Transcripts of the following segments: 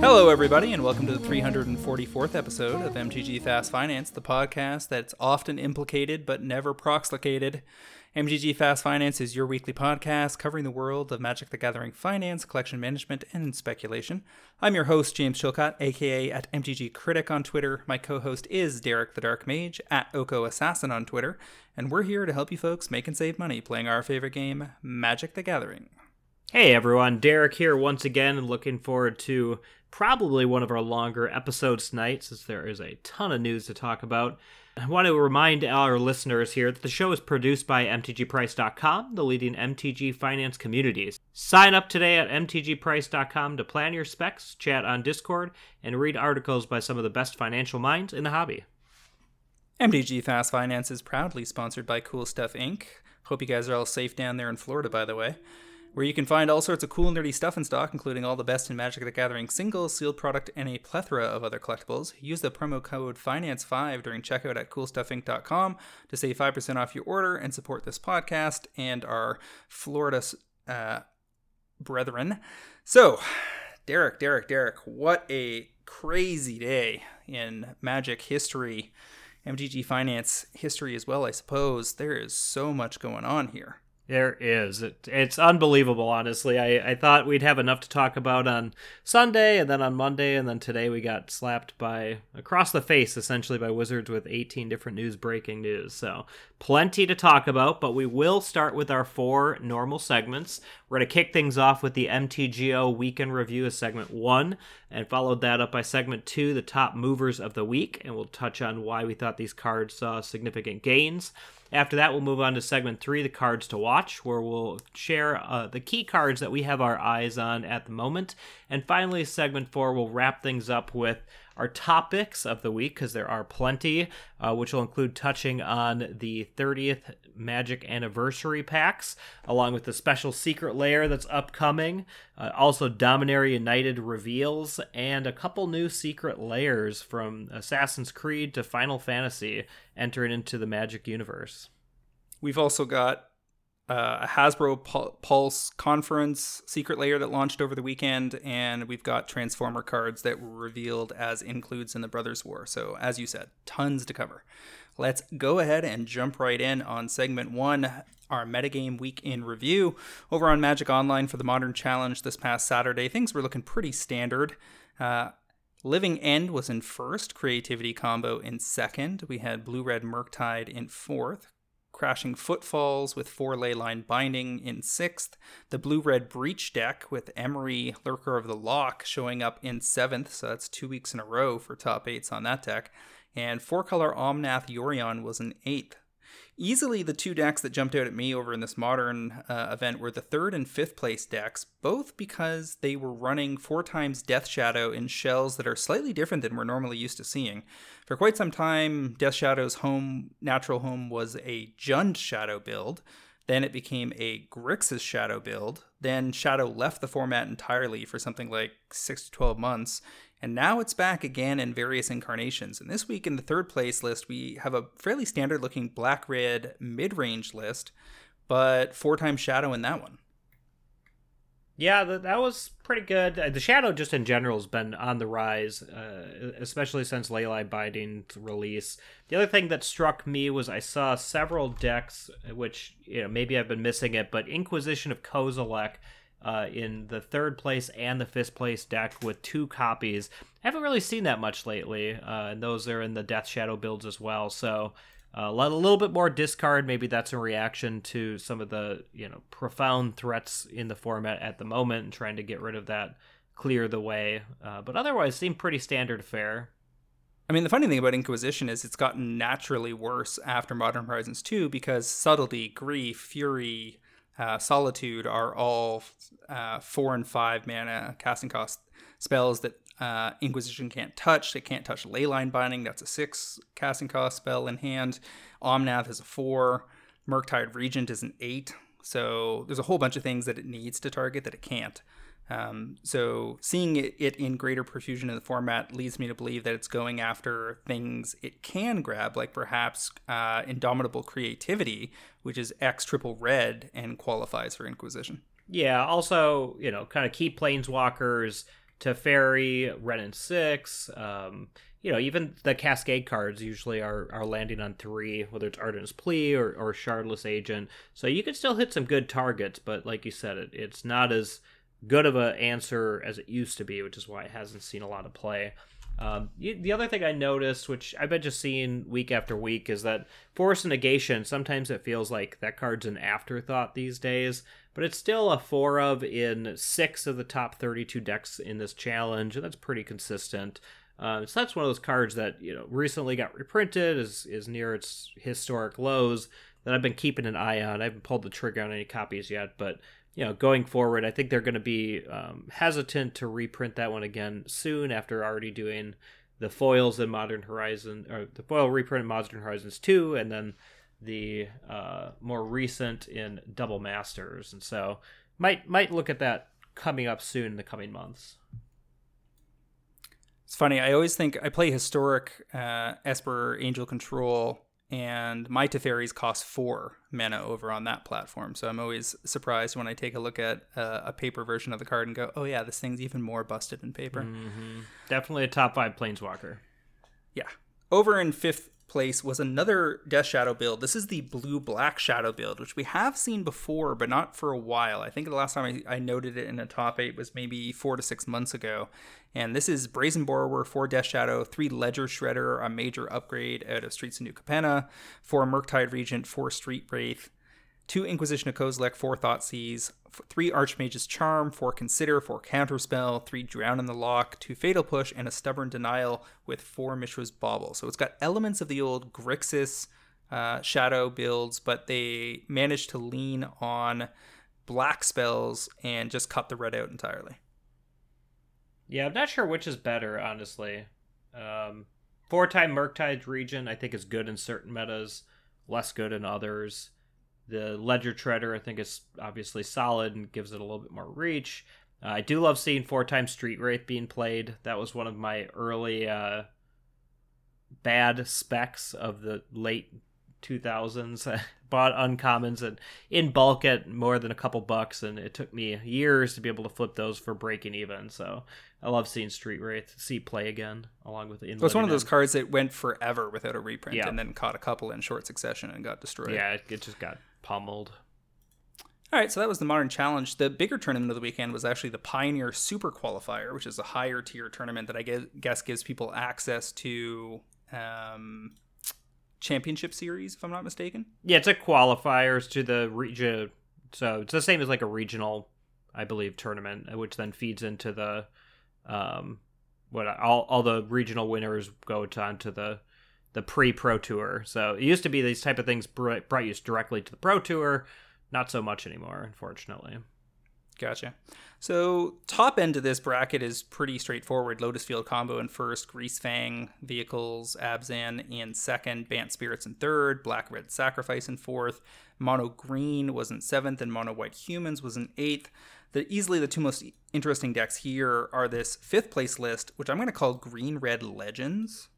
Hello, everybody, and welcome to the 344th episode of MTG Fast Finance, the podcast that's often implicated but never proxlicated. MTG Fast Finance is your weekly podcast covering the world of Magic the Gathering finance, collection management, and speculation. I'm your host, James Chilcott, aka at MTG Critic on Twitter. My co host is Derek the Dark Mage at Oko Assassin on Twitter, and we're here to help you folks make and save money playing our favorite game, Magic the Gathering. Hey everyone, Derek here once again, and looking forward to probably one of our longer episodes tonight, since there is a ton of news to talk about. I want to remind our listeners here that the show is produced by MTGPrice.com, the leading MTG finance communities. Sign up today at MTGPrice.com to plan your specs, chat on Discord, and read articles by some of the best financial minds in the hobby. MTG Fast Finance is proudly sponsored by Cool Stuff Inc. Hope you guys are all safe down there in Florida, by the way where you can find all sorts of cool nerdy stuff in stock, including all the best in Magic the Gathering singles, sealed product, and a plethora of other collectibles. Use the promo code FINANCE5 during checkout at CoolStuffInc.com to save 5% off your order and support this podcast and our Florida uh, brethren. So, Derek, Derek, Derek, what a crazy day in Magic history, MTG Finance history as well, I suppose. There is so much going on here. There is. It, it's unbelievable, honestly. I, I thought we'd have enough to talk about on Sunday, and then on Monday, and then today we got slapped by across the face, essentially, by Wizards with 18 different news breaking news. So, plenty to talk about, but we will start with our four normal segments. We're going to kick things off with the MTGO Weekend Review as segment one, and followed that up by segment two, the top movers of the week, and we'll touch on why we thought these cards saw significant gains. After that, we'll move on to segment three, the cards to watch, where we'll share uh, the key cards that we have our eyes on at the moment. And finally, segment four, we'll wrap things up with our topics of the week, because there are plenty, uh, which will include touching on the 30th Magic Anniversary packs, along with the special secret lair that's upcoming, uh, also Dominaria United reveals, and a couple new secret lairs from Assassin's Creed to Final Fantasy entering into the Magic universe. We've also got uh, a Hasbro Pulse conference secret lair that launched over the weekend, and we've got Transformer cards that were revealed as includes in the Brothers War. So, as you said, tons to cover. Let's go ahead and jump right in on segment one, our metagame week in review. Over on Magic Online for the Modern Challenge this past Saturday, things were looking pretty standard. Uh, Living End was in first, Creativity Combo in second. We had Blue Red Murktide in fourth, Crashing Footfalls with four Leyline Binding in sixth. The Blue Red Breach deck with Emry Lurker of the Loch showing up in seventh, so that's two weeks in a row for top eights on that deck. And four color Omnath Yorion was an eighth. Easily, the two decks that jumped out at me over in this modern uh, event were the third and fifth place decks, both because they were running four times Death Shadow in shells that are slightly different than we're normally used to seeing. For quite some time, Death Shadow's home natural home was a Jund Shadow build. Then it became a Grixis Shadow build. Then Shadow left the format entirely for something like 6 to 12 months, and now it's back again in various incarnations. And this week in the third place list, we have a fairly standard looking black red mid range list, but four times shadow in that one. Yeah, that, was pretty good. Uh, the shadow, just in general, has been on the rise, uh, especially since Leyline Binding's release. The other thing that struck me was I saw several decks, which you know maybe I've been missing it, but Inquisition of Kozilek uh, in the third place and the fifth place deck with two copies. I haven't really seen that much lately, uh, and those are in the Death Shadow builds as well. So uh, a little bit more discard. Maybe that's a reaction to some of the you know profound threats in the format at the moment, and trying to get rid of that, clear the way. Uh, but otherwise, seem pretty standard fare. I mean, the funny thing about Inquisition is it's gotten naturally worse after Modern Horizons 2 because subtlety, grief, fury, uh, Solitude are all uh, four and five mana casting cost spells that uh, Inquisition can't touch. They can't touch Leyline Binding. That's a six casting cost spell in hand. Omnath is a four. Murktide Regent is an eight. So there's a whole bunch of things that it needs to target that it can't. Um, so seeing it, it, in greater profusion in the format leads me to believe that it's going after things it can grab, like perhaps uh, Indomitable Creativity, which is X triple red and qualifies for Inquisition. Yeah, also, you know, kind of key planeswalkers, Teferi, Wrenn and Six, um, you know, even the Cascade cards usually are, are landing on three, whether it's Ardent Plea or, or Shardless Agent. So you can still hit some good targets, but like you said, it, it's not as good of an answer as it used to be, which is why it hasn't seen a lot of play. Um, the other thing I noticed, which I've been just seeing week after week, is that Force Negation, sometimes it feels like that card's an afterthought these days, but it's still a 4 of in 6 of the top 32 decks in this challenge, and that's pretty consistent. Uh, so that's one of those cards that you know recently got reprinted, is is near its historic lows that I've been keeping an eye on. I haven't pulled the trigger on any copies yet, but you know, going forward, I think they're going to be um, hesitant to reprint that one again soon after already doing the foils in Modern Horizon or the foil reprint in Modern Horizons 2 and then the uh, more recent in Double Masters. And so might might look at that coming up soon in the coming months. It's funny. I always think I play historic uh, Esper Angel Control and my Teferis cost four mana over on that platform. So I'm always surprised when I take a look at uh, a paper version of the card and go, "Oh yeah, this thing's even more busted in paper." Mm-hmm. Definitely a top five planeswalker. Yeah. Over in fifth place was another Death Shadow build. This is the blue black shadow build, which we have seen before, but not for a while. I think the last time I, I noted it in a top eight was maybe four to six months ago. And this is Brazen Borrower, four Death Shadow, three Ledger Shredder, a major upgrade out of Streets of New Capenna, four Murktide Regent, four Street Wraith, two Inquisition of Kozilek, four Thoughtseize, three Archmage's Charm, four Consider, four Counterspell, three Drown in the Loch, two Fatal Push, and a Stubborn Denial with four Mishra's Bauble. So it's got elements of the old Grixis uh, Shadow builds, but they managed to lean on black spells and just cut the red out entirely. Yeah, I'm not sure which is better, honestly. Um, four time Murktide Regent, I think, is good in certain metas, less good in others. The Ledger Shredder, I think, is obviously solid and gives it a little bit more reach. Uh, I do love seeing four time Street Wraith being played. That was one of my early uh, bad specs of the late 2000s. bought uncommons and in bulk at more than a couple bucks, and it took me years to be able to flip those for breaking even. So I love seeing Street Wraith see play again along with the. it's one of those cards that went forever without a reprint, and then caught a couple in short succession and got destroyed. Yeah, it just got pummeled. All right, so that was the Modern Challenge. The bigger tournament of the weekend was actually the Pioneer Super Qualifier, which is a higher tier tournament that I guess gives people access to um, championship series, if I'm not mistaken. Yeah, it's a qualifiers to the region. So it's the same as like a regional, I believe, tournament, which then feeds into the, um, what all all the regional winners go to the the pre pro tour. So it used to be these type of things brought, you directly to the pro tour. Not so much anymore, unfortunately. Gotcha. So top end of this bracket is pretty straightforward. Lotus Field combo in first, Greasefang vehicles, Abzan in second, Bant Spirits in third, Black Red Sacrifice in fourth, Mono Green was in seventh, and Mono White Humans was in eighth. The easily the two most interesting decks here are this fifth place list, which I'm going to call Green Red Legends.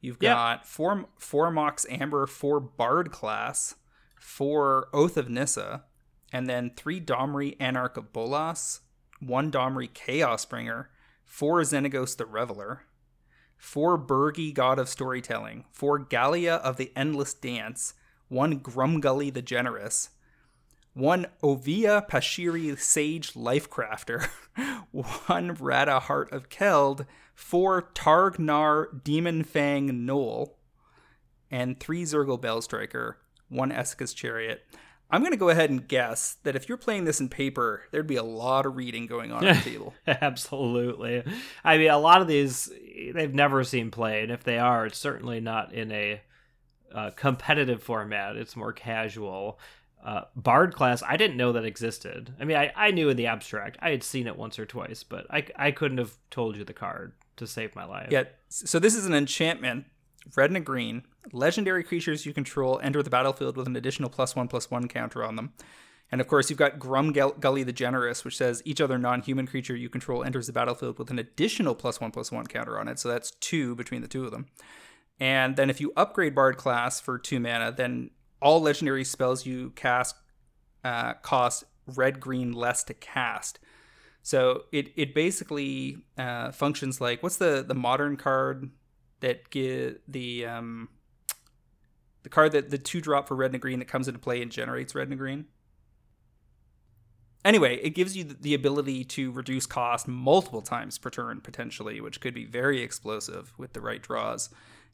You've got yep. four four Mox Amber, four Bard class, four Oath of Nissa, and then three Domri Anarch of Bolas, one Domri Chaos Bringer, four Xenagos the Reveler, four Birgi God of Storytelling, four Gallia of the Endless Dance, one Grumgully the Generous, one Oviya Pashiri Sage Lifecrafter, one Radha Heart of Keld, four Targnar Demon Fang Knoll, and three Zurgo Bellstriker, one Esika's Chariot. I'm going to go ahead and guess that if you're playing this in paper, there'd be a lot of reading going on at the table. Absolutely. I mean, a lot of these they've never seen play, and if they are, it's certainly not in a uh, competitive format. It's more casual. Uh, Bard class, I didn't know that existed. I mean, I, I knew in the abstract. I had seen it once or twice, but I, I couldn't have told you the card to save my life. Yeah. So this is an enchantment red and a green. Legendary creatures you control enter the battlefield with an additional plus one plus one counter on them. And of course, you've got Grumgully the Generous, which says each other non human creature you control enters the battlefield with an additional plus one plus one counter on it. So that's two between the two of them. And then if you upgrade Bard class for two mana, then all legendary spells you cast uh, cost red green less to cast. So it it basically uh, functions like what's the the modern card that give the um, the card that the two drop for red and green that comes into play and generates red and green. Anyway, it gives you the ability to reduce cost multiple times per turn potentially, which could be very explosive with the right draws.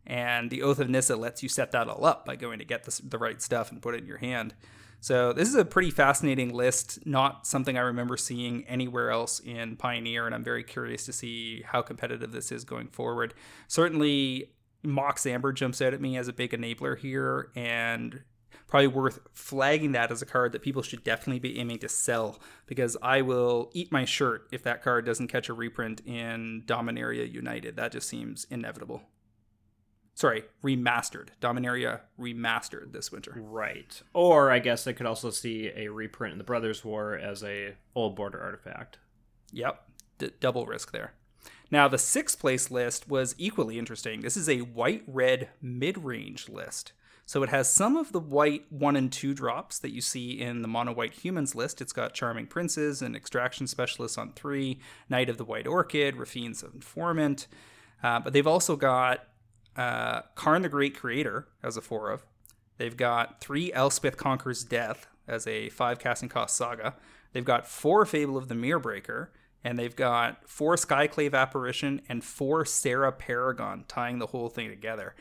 And the Oath of Nissa lets you set that all up by going to get the, the right stuff and put it in your hand. So this is a pretty fascinating list, not something I remember seeing anywhere else in Pioneer, and I'm very curious to see how competitive this is going forward. Certainly, Mox Amber jumps out at me as a big enabler here, and probably worth flagging that as a card that people should definitely be aiming to sell because I will eat my shirt if that card doesn't catch a reprint in Dominaria United. That just seems inevitable sorry, remastered. Dominaria remastered this winter. Right. Or I guess I could also see a reprint in the Brothers War as a old border artifact. Yep. D- double risk there. Now, the sixth place list was equally interesting. This is a white red mid range list. So it has some of the white one and two drops that you see in the mono white humans list. It's got Charming Princes and Extraction Specialists on three, Knight of the White Orchid, Raffine's Informant. Uh, but they've also got uh, Karn the Great Creator as a four of. They've got three Elspeth Conquers Death as a five casting cost saga. They've got four Fable of the Mirror Breaker, and they've got four Skyclave Apparition and four Serra Paragon tying the whole thing together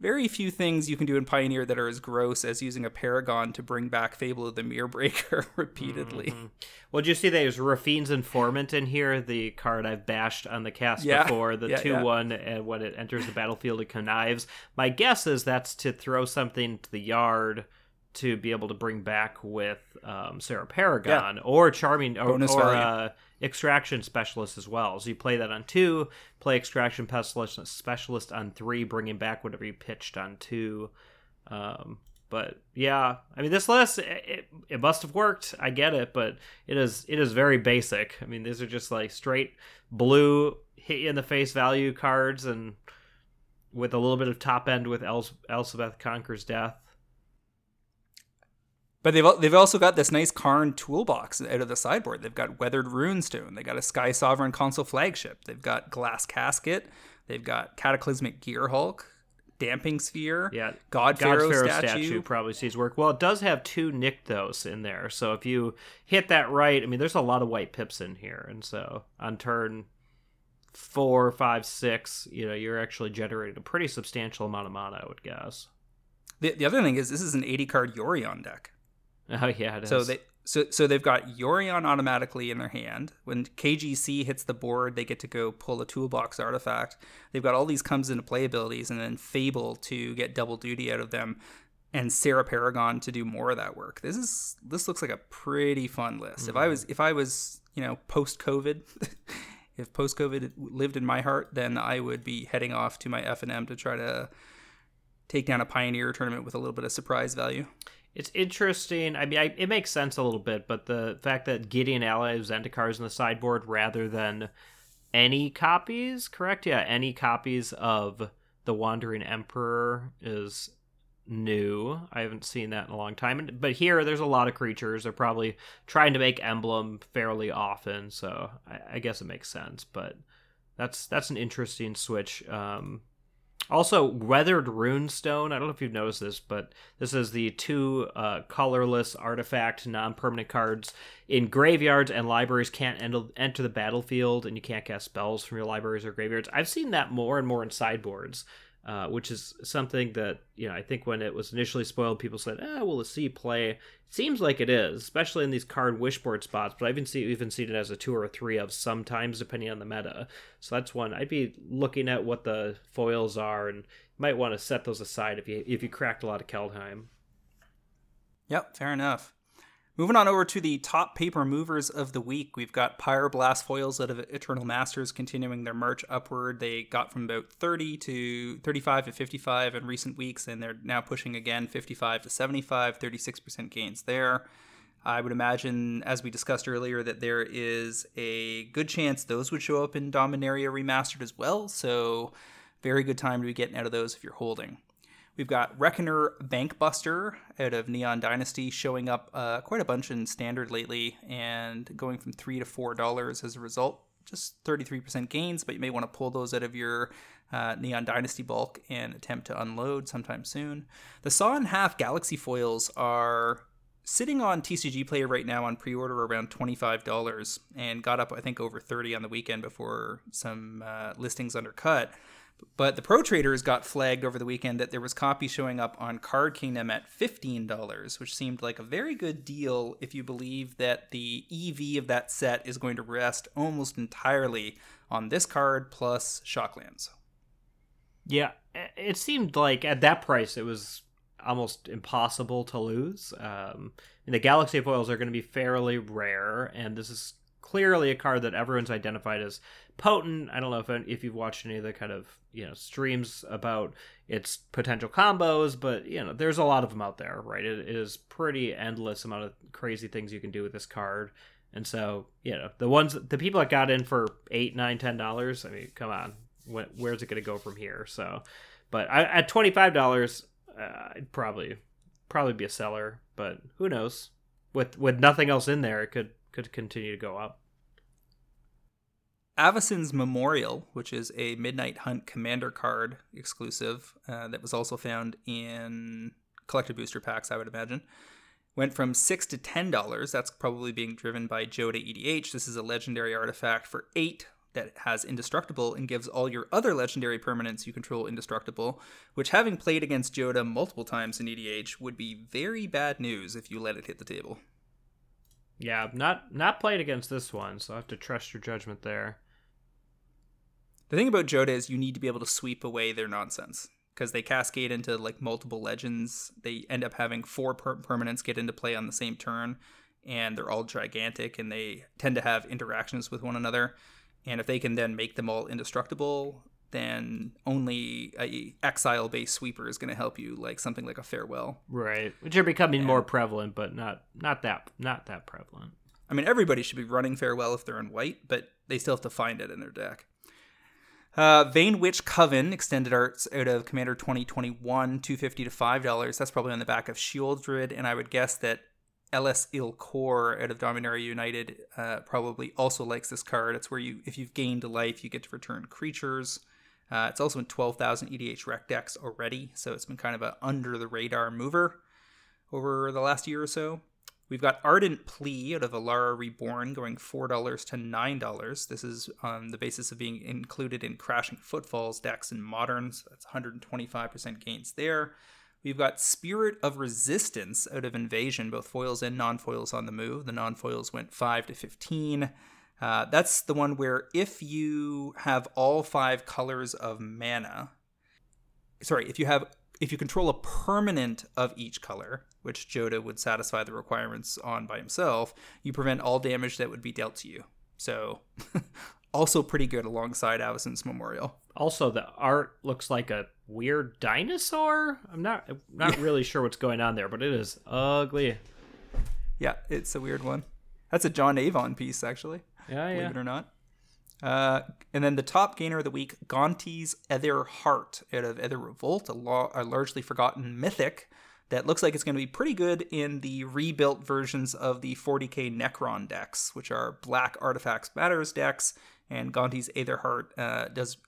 very few things you can do in Pioneer that are as gross as using a Paragon to bring back Fable of the Mirror Breaker repeatedly. Mm-hmm. Well, did you see there's Raffine's Informant in here? The card I've bashed on the cast yeah. before, the yeah, 2 yeah. 1, and when it enters the battlefield, it connives. My guess is that's to throw something to the yard to be able to bring back with um, Serra Paragon or Charming or, or uh, Extraction Specialist as well. So you play that on two, play Extraction Specialist, on three, bringing back whatever you pitched on two. Um, but yeah, I mean, this list it, it must have worked. I get it, but it is it is very basic. I mean, these are just like straight blue hit you in the face value cards and with a little bit of top end with El- Conquers Death but they've they've also got this nice Karn toolbox out of the sideboard. They've got Weathered Runestone. They got a Sky Sovereign Consul Flagship. They've got Glass Casket. They've got Cataclysmic Gearhulk, Damping Sphere. Yeah, God Pharaoh, statue. statue. probably sees work. Well, it does have two Nykthos in there, so if you hit that right, I mean, there's a lot of white pips in here, and so on turn four, five, six, you know, you're actually generating a pretty substantial amount of mana, I would guess. The, the other thing is this is an 80 card Yorion deck. Oh yeah, so they so so they've got Yorion automatically in their hand. When KGC hits the board, they get to go pull a toolbox artifact. They've got all these comes into play abilities, and then Fable to get double duty out of them, and Serra Paragon to do more of that work. This is this looks like a pretty fun list. Mm-hmm. If I was if I was you know post COVID. if post COVID lived in my heart, then I would be heading off to my F and M to try to take down a Pioneer tournament with a little bit of surprise value it's interesting. I mean, I, it makes sense a little bit, but the fact that Gideon Ally of Zendikar's in the sideboard rather than any copies, correct? Yeah, any copies of the Wandering Emperor is new. I haven't seen that in a long time. But here, there's a lot of creatures. They're probably trying to make emblem fairly often, so I, I guess it makes sense. But that's that's an interesting switch. Um, also, Weathered Runestone. I don't know if you've noticed this, but this is the two uh, colorless artifact non permanent cards in graveyards and libraries can't enter the battlefield, and you can't cast spells from your libraries or graveyards. I've seen that more and more in sideboards. Uh, which is something that you know I think when it was initially spoiled, people said, "Ah, will the see play?" It seems like it is, especially in these card wishboard spots. But I've even seen even seen it as a two or a three of sometimes, depending on the meta. So that's one I'd be looking at what the foils are, and might want to set those aside if you if you cracked a lot of Kaldheim. Yep, fair enough. Moving on over to the top paper movers of the week, we've got Pyroblast foils out of Eternal Masters continuing their march upward. They got from about 30 to 35 to 55 in recent weeks, and they're now pushing again 55 to 75, 36% gains there. I would imagine, as we discussed earlier, that there is a good chance those would show up in Dominaria Remastered as well. So, very good time to be getting out of those if you're holding. We've got Reckoner Bankbuster out of Neon Dynasty showing up uh, quite a bunch in standard lately and going from three to four dollars as a result. Just 33% gains, but you may want to pull those out of your uh, Neon Dynasty bulk and attempt to unload sometime soon. The Saw in Half Galaxy foils are sitting on TCG Player right now on pre-order around $25 and got up I think over 30 on the weekend before some uh, listings undercut. But the Pro Traders got flagged over the weekend that there was copy showing up on Card Kingdom at $15, which seemed like a very good deal if you believe that the EV of that set is going to rest almost entirely on this card plus Shocklands. Yeah, it seemed like at that price it was almost impossible to lose. Um, and the Galaxy foils are going to be fairly rare, and this is clearly a card that everyone's identified as potent. I don't know if if you've watched any of the kind of you know streams about its potential combos, but you know there's a lot of them out there, right? it, it is pretty endless amount of crazy things you can do with this card. And so, you know, the ones, the people that got in for eight, nine, ten dollars. I mean, come on, where's it going to go from here? So, but I, at twenty five dollars, uh, I'd probably probably be a seller. But who knows? With with nothing else in there, it could could continue to go up. Avacyn's Memorial, which is a Midnight Hunt Commander card exclusive uh, that was also found in collected booster packs, I would imagine, went from six to ten dollars. That's probably being driven by Jodah EDH. This is a legendary artifact for eight that has indestructible and gives all your other legendary permanents you control indestructible, which having played against Jodah multiple times in EDH would be very bad news if you let it hit the table. Yeah, not not played against this one, so I have to trust your judgment there. The thing about Jodah is you need to be able to sweep away their nonsense because they cascade into like multiple legends. They end up having four per- permanents get into play on the same turn, and they're all gigantic and they tend to have interactions with one another. And if they can then make them all indestructible, then only a exile based sweeper is going to help you, like something like a farewell. Right, which are becoming and, more prevalent, but not not that not that prevalent. I mean, everybody should be running farewell if they're in white, but they still have to find it in their deck. Uh, Veinwitch Coven extended arts out of Commander 2021, 250 to $5. That's probably on the back of Sheoldred, and I would guess that Elas il-Kor out of Dominaria United uh, probably also likes this card. It's where you, if you've gained a life, you get to return creatures. Uh, it's also in 12,000 EDH rec decks already, so it's been kind of a under the radar mover over the last year or so. We've got Ardent Plea out of Alara Reborn going $4 to $9. This is on the basis of being included in Crashing Footfalls decks in Moderns. That's 125% gains there. We've got Spirit of Resistance out of Invasion, both foils and non foils on the move. The non foils went 5 to 15. Uh, that's the one where if you have all five colors of mana, sorry, if you have if you control a permanent of each color, which Jodah would satisfy the requirements on by himself, you prevent all damage that would be dealt to you. So, also pretty good alongside Avacyn's Memorial. Also, the art looks like a weird dinosaur. I'm not not yeah. really sure what's going on there, but it is ugly. Yeah, it's a weird one. That's a John Avon piece, actually. Yeah, believe yeah. it or not. Uh, and then the top gainer of the week, Gonti's Aether Heart out of Aether Revolt, a, a largely forgotten mythic that looks like it's going to be pretty good in the rebuilt versions of the 40k Necron decks, which are black artifacts matters decks. And Gonti's Aether Heart uh, does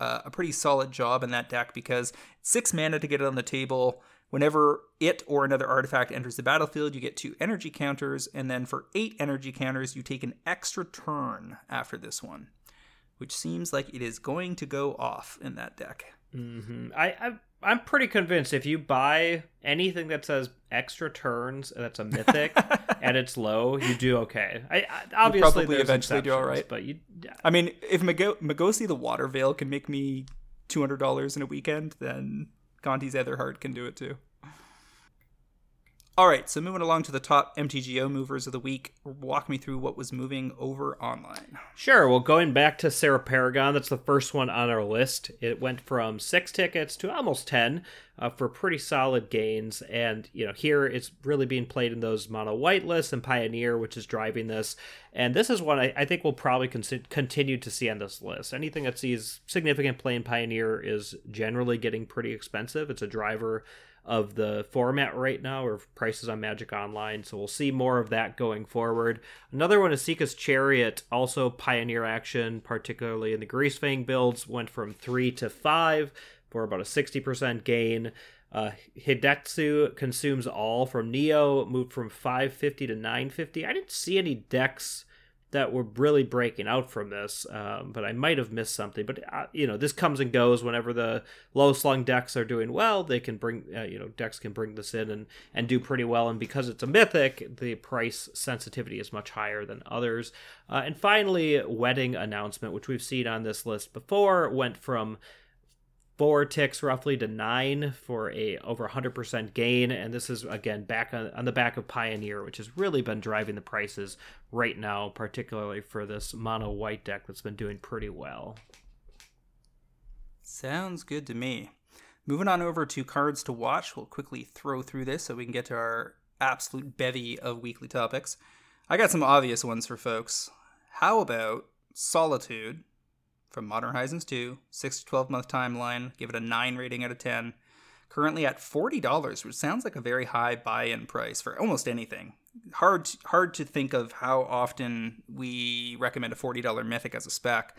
uh, a pretty solid job in that deck because six mana to get it on the table. Whenever it or another artifact enters the battlefield, you get two energy counters, and then for eight energy counters, you take an extra turn after this one, which seems like it is going to go off in that deck. Mm-hmm. I, I I'm pretty convinced if you buy anything that says extra turns and that's a mythic and it's low, you do okay. I, I obviously you probably eventually do all right, but you. I mean, if Mago- Magosi the Water Veil can make me two hundred dollars in a weekend, then Gonti's Aether Heart can do it too. All right, so moving along to the top MTGO movers of the week, walk me through what was moving over online. Sure. Well, going back to Serra Paragon, that's the first one on our list. It went from six tickets to almost 10 uh, for pretty solid gains. And, you know, here it's really being played in those mono white lists and Pioneer, which is driving this. And this is one I, I think we'll probably con- continue to see on this list. Anything that sees significant play in Pioneer is generally getting pretty expensive. It's a driver of the format right now or prices on Magic Online. So we'll see more of that going forward. Another one is Sika's Chariot, also Pioneer action, particularly in the Greasefang builds, went from three to five for about a 60% gain. Uh, Hidetsu consumes all from Neo, moved from 550 to 950. I didn't see any decks that were really breaking out from this, um, but I might have missed something. But uh, you know, this comes and goes. Whenever the low slung decks are doing well, they can bring uh, you know decks can bring this in and and do pretty well. And because it's a mythic, the price sensitivity is much higher than others. Uh, and finally, wedding announcement, which we've seen on this list before, went from four ticks roughly to nine for a over 100% gain. And this is again back on, on the back of pioneer which has really been driving the prices right now particularly for this mono white deck that's been doing pretty well. Sounds good to me. Moving on over to cards to watch. We'll quickly throw through this so we can get to our absolute bevy of weekly topics. I got some obvious ones for folks. How about solitude from Modern Horizons 2, 6 to 12 month timeline, give it a 9 rating out of 10. Currently at $40, which sounds like a very high buy in price for almost anything. Hard, hard to think of how often we recommend a $40 Mythic as a spec.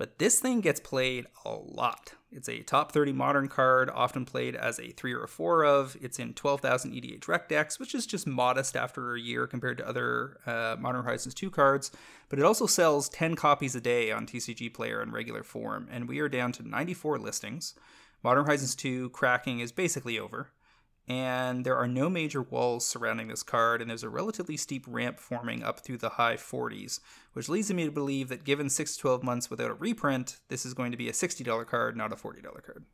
But this thing gets played a lot. It's a top 30 modern card, often played as a 3 or a 4 of. It's in 12,000 EDH rec decks, which is just modest after a year compared to other uh, Modern Horizons 2 cards. But it also sells 10 copies a day on TCG Player in regular form, and we are down to 94 listings. Modern Horizons 2 cracking is basically over and there are no major walls surrounding this card, and there's a relatively steep ramp forming up through the high 40s, which leads me to believe that given 6 to 12 months without a reprint, this is going to be a $60 card, not a $40 card.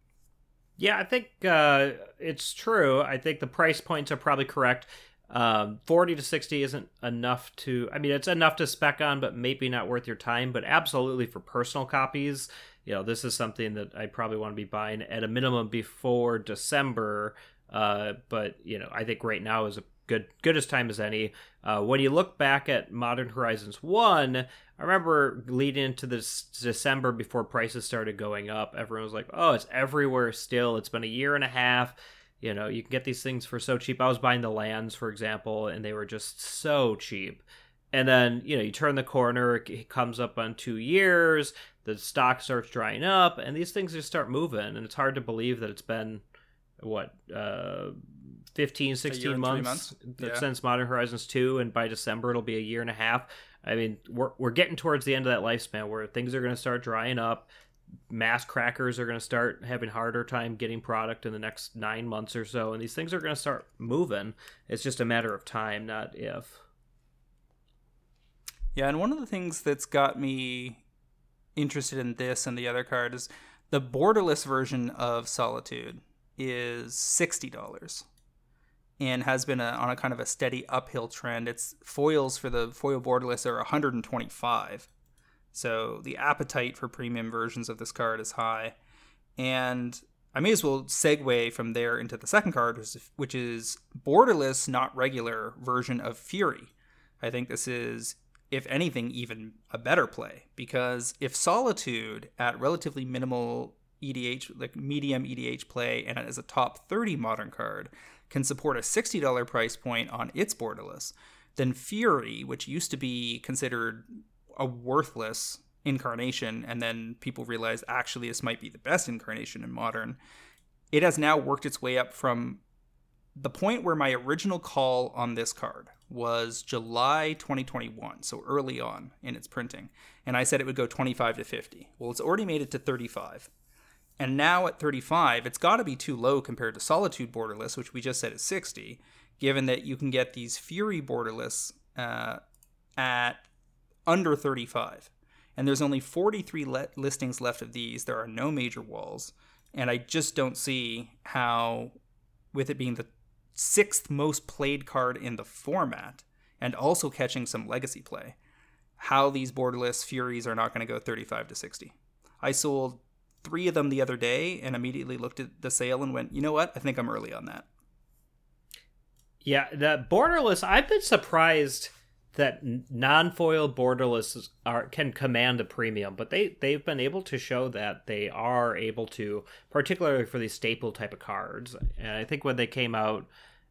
Yeah, I think uh, it's true. I think the price points are probably correct. Um, 40 to 60 isn't enough to, I mean, it's enough to spec on, but maybe not worth your time. But absolutely for personal copies, you know, this is something that I probably want to be buying at a minimum before December uh, but you know, I think right now is a good good as time as any. Uh, when you look back at Modern Horizons One, I remember leading into this December before prices started going up. Everyone was like, "Oh, it's everywhere still. It's been a year and a half." You know, you can get these things for so cheap. I was buying the lands, for example, and they were just so cheap. And then, you know, you turn the corner, it comes up on two years, the stock starts drying up, and these things just start moving. And it's hard to believe that it's been what uh 15 16 months, months. Yeah. since modern horizons 2 and by december it'll be a year and a half. I mean we're, we're getting towards the end of that lifespan where things are going to start drying up. Mass crackers are going to start having harder time getting product in the next nine months or so and these things are going to start moving. It's just a matter of time not if. Yeah and one of the things that's got me interested in this and the other card is the borderless version of solitude is $60 and has been a, on a kind of a steady uphill trend. Its foils for the foil borderless are 125. So the appetite for premium versions of this card is high. And I may as well segue from there into the second card, which is borderless, not regular version of Fury. I think this is, if anything, even a better play because if Solitude at relatively minimal EDH, like medium EDH play, and as a top 30 modern card, can support a $60 price point on its borderless, then Fury, which used to be considered a worthless incarnation, and then people realized actually this might be the best incarnation in modern, it has now worked its way up from the point where my original call on this card was July 2021, so early on in its printing, and I said it would go 25 to 50. Well, it's already made it to 35. And now at 35, it's got to be too low compared to Solitude borderless, which we just said is 60, given that you can get these Fury borderless uh, at under 35. And there's only 43 le- listings left of these. There are no major walls. And I just don't see how, with it being the sixth most played card in the format and also catching some legacy play. How these borderless Furies are not going to go 35 to 60. I sold three of them the other day and immediately looked at the sale and went, you know what? I think I'm early on that. Yeah, the borderless. I've been surprised that non-foil borderless are can command a premium, but they they've been able to show that they are able to, particularly for these staple type of cards. And I think when they came out,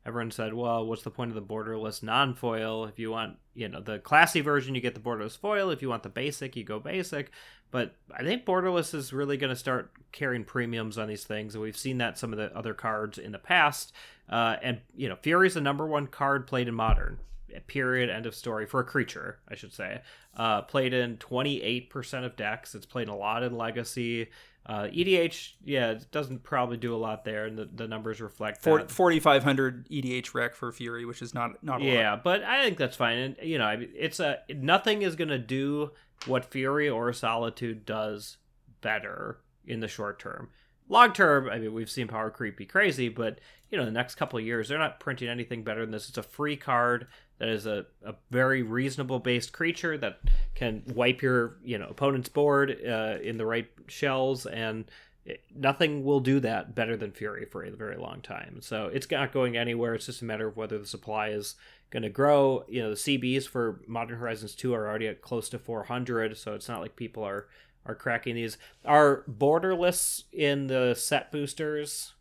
everyone said, "Well, what's the point of the borderless non-foil? If you want, you know, the classy version, you get the borderless foil. If you want the basic, you go basic." But I think borderless is really going to start carrying premiums on these things, and we've seen that some of the other cards in the past. Uh, and you know, Fury is the number one card played in modern. Period. End of story for a creature, I should say. Uh, played in 28% of decks. It's played a lot in Legacy. Uh, EDH, yeah, it doesn't probably do a lot there, and the, the numbers reflect 40, 4,500 EDH rec for Fury, which is not not yeah, lot. Yeah, but I think that's fine. And you know, I mean, it's a nothing is going to do what Fury or Solitude does better in the short term. Long term, I mean, we've seen power creep be crazy, but you know, the next couple of years, they're not printing anything better than this. It's a free card that is a, a very reasonable based creature that can wipe your you know opponent's board uh, in the right shells, and it, nothing will do that better than Fury for a very long time. So it's not going anywhere. It's just a matter of whether the supply is going to grow. You know, the CBs for Modern Horizons 2 are already at close to 400, so it's not like people are are cracking these. Are borderless in the set boosters?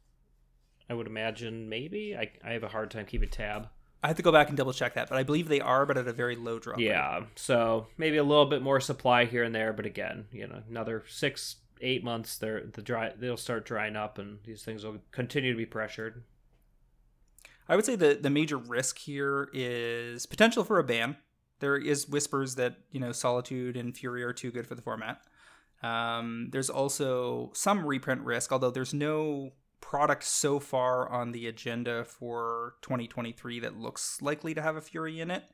I would imagine maybe. I, I have a hard time keeping tab. I have to go back and double check that, but I believe they are, but at a very low drop. Yeah, rate. so maybe a little bit more supply here and there, but again, you know, another six, eight months, they're the dry, they'll start drying up, and these things will continue to be pressured. I would say the the major risk here is potential for a ban. There is whispers that you know Solitude and Fury are too good for the format. Um, there's also some reprint risk, although there's no product so far on the agenda for 2023 that looks likely to have a Fury in it.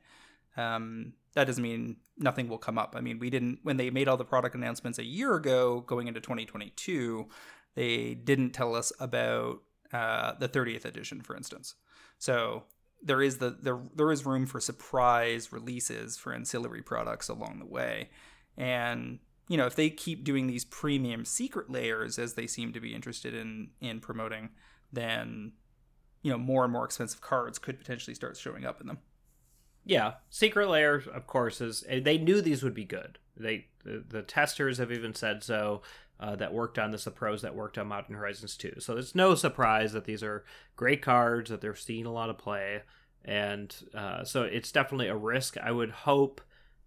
Um, that doesn't mean nothing will come up. I mean, we didn't when they made all the product announcements a year ago, going into 2022, they didn't tell us about uh, the 30th edition, for instance. So there is the there, there is room for surprise releases for ancillary products along the way, and you know, if they keep doing these premium secret lairs as they seem to be interested in in promoting, then you know, more and more expensive cards could potentially start showing up in them. Yeah, secret lairs, of course, is they knew these would be good. They the, the testers have even said so. Uh, that worked on this, the pros that worked on Modern Horizons 2. So it's no surprise that these are great cards, that they're seeing a lot of play. And uh, so it's definitely a risk. I would hope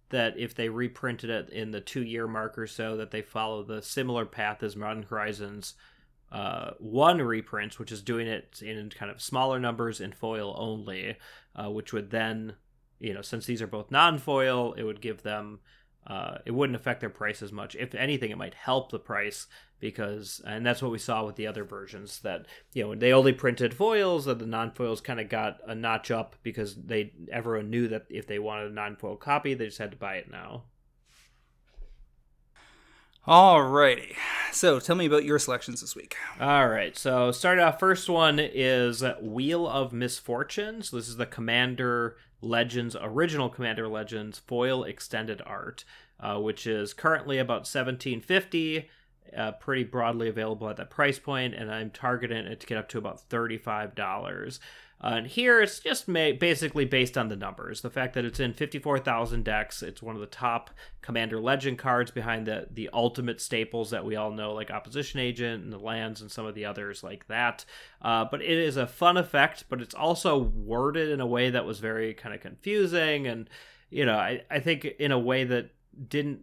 that if they reprinted it in the two year mark or so, that they follow the similar path as Modern Horizons uh, one reprints, which is doing it in kind of smaller numbers in foil only, uh, which would then, you know, since these are both non foil, it would give them uh, it wouldn't affect their price as much. If anything, it might help the price because, and that's what we saw with the other versions that you know they only printed foils, and the non-foils kind of got a notch up because they everyone knew that if they wanted a non-foil copy, they just had to buy it now. Alrighty. So tell me about your selections this week. All right. So start off first one is Wheel of Misfortunes. This is the Commander Legends original Commander Legends foil extended art, uh, which is currently about 1750. Uh, pretty broadly available at that price point, and I'm targeting it to get up to about $35. Uh, and here it's just ma- basically based on the numbers. The fact that it's in 54,000 decks, it's one of the top Commander Legend cards behind the, the ultimate staples that we all know, like Opposition Agent and the lands and some of the others like that. Uh, but it is a fun effect, but it's also worded in a way that was very kind of confusing. And, you know, I, I think in a way that didn't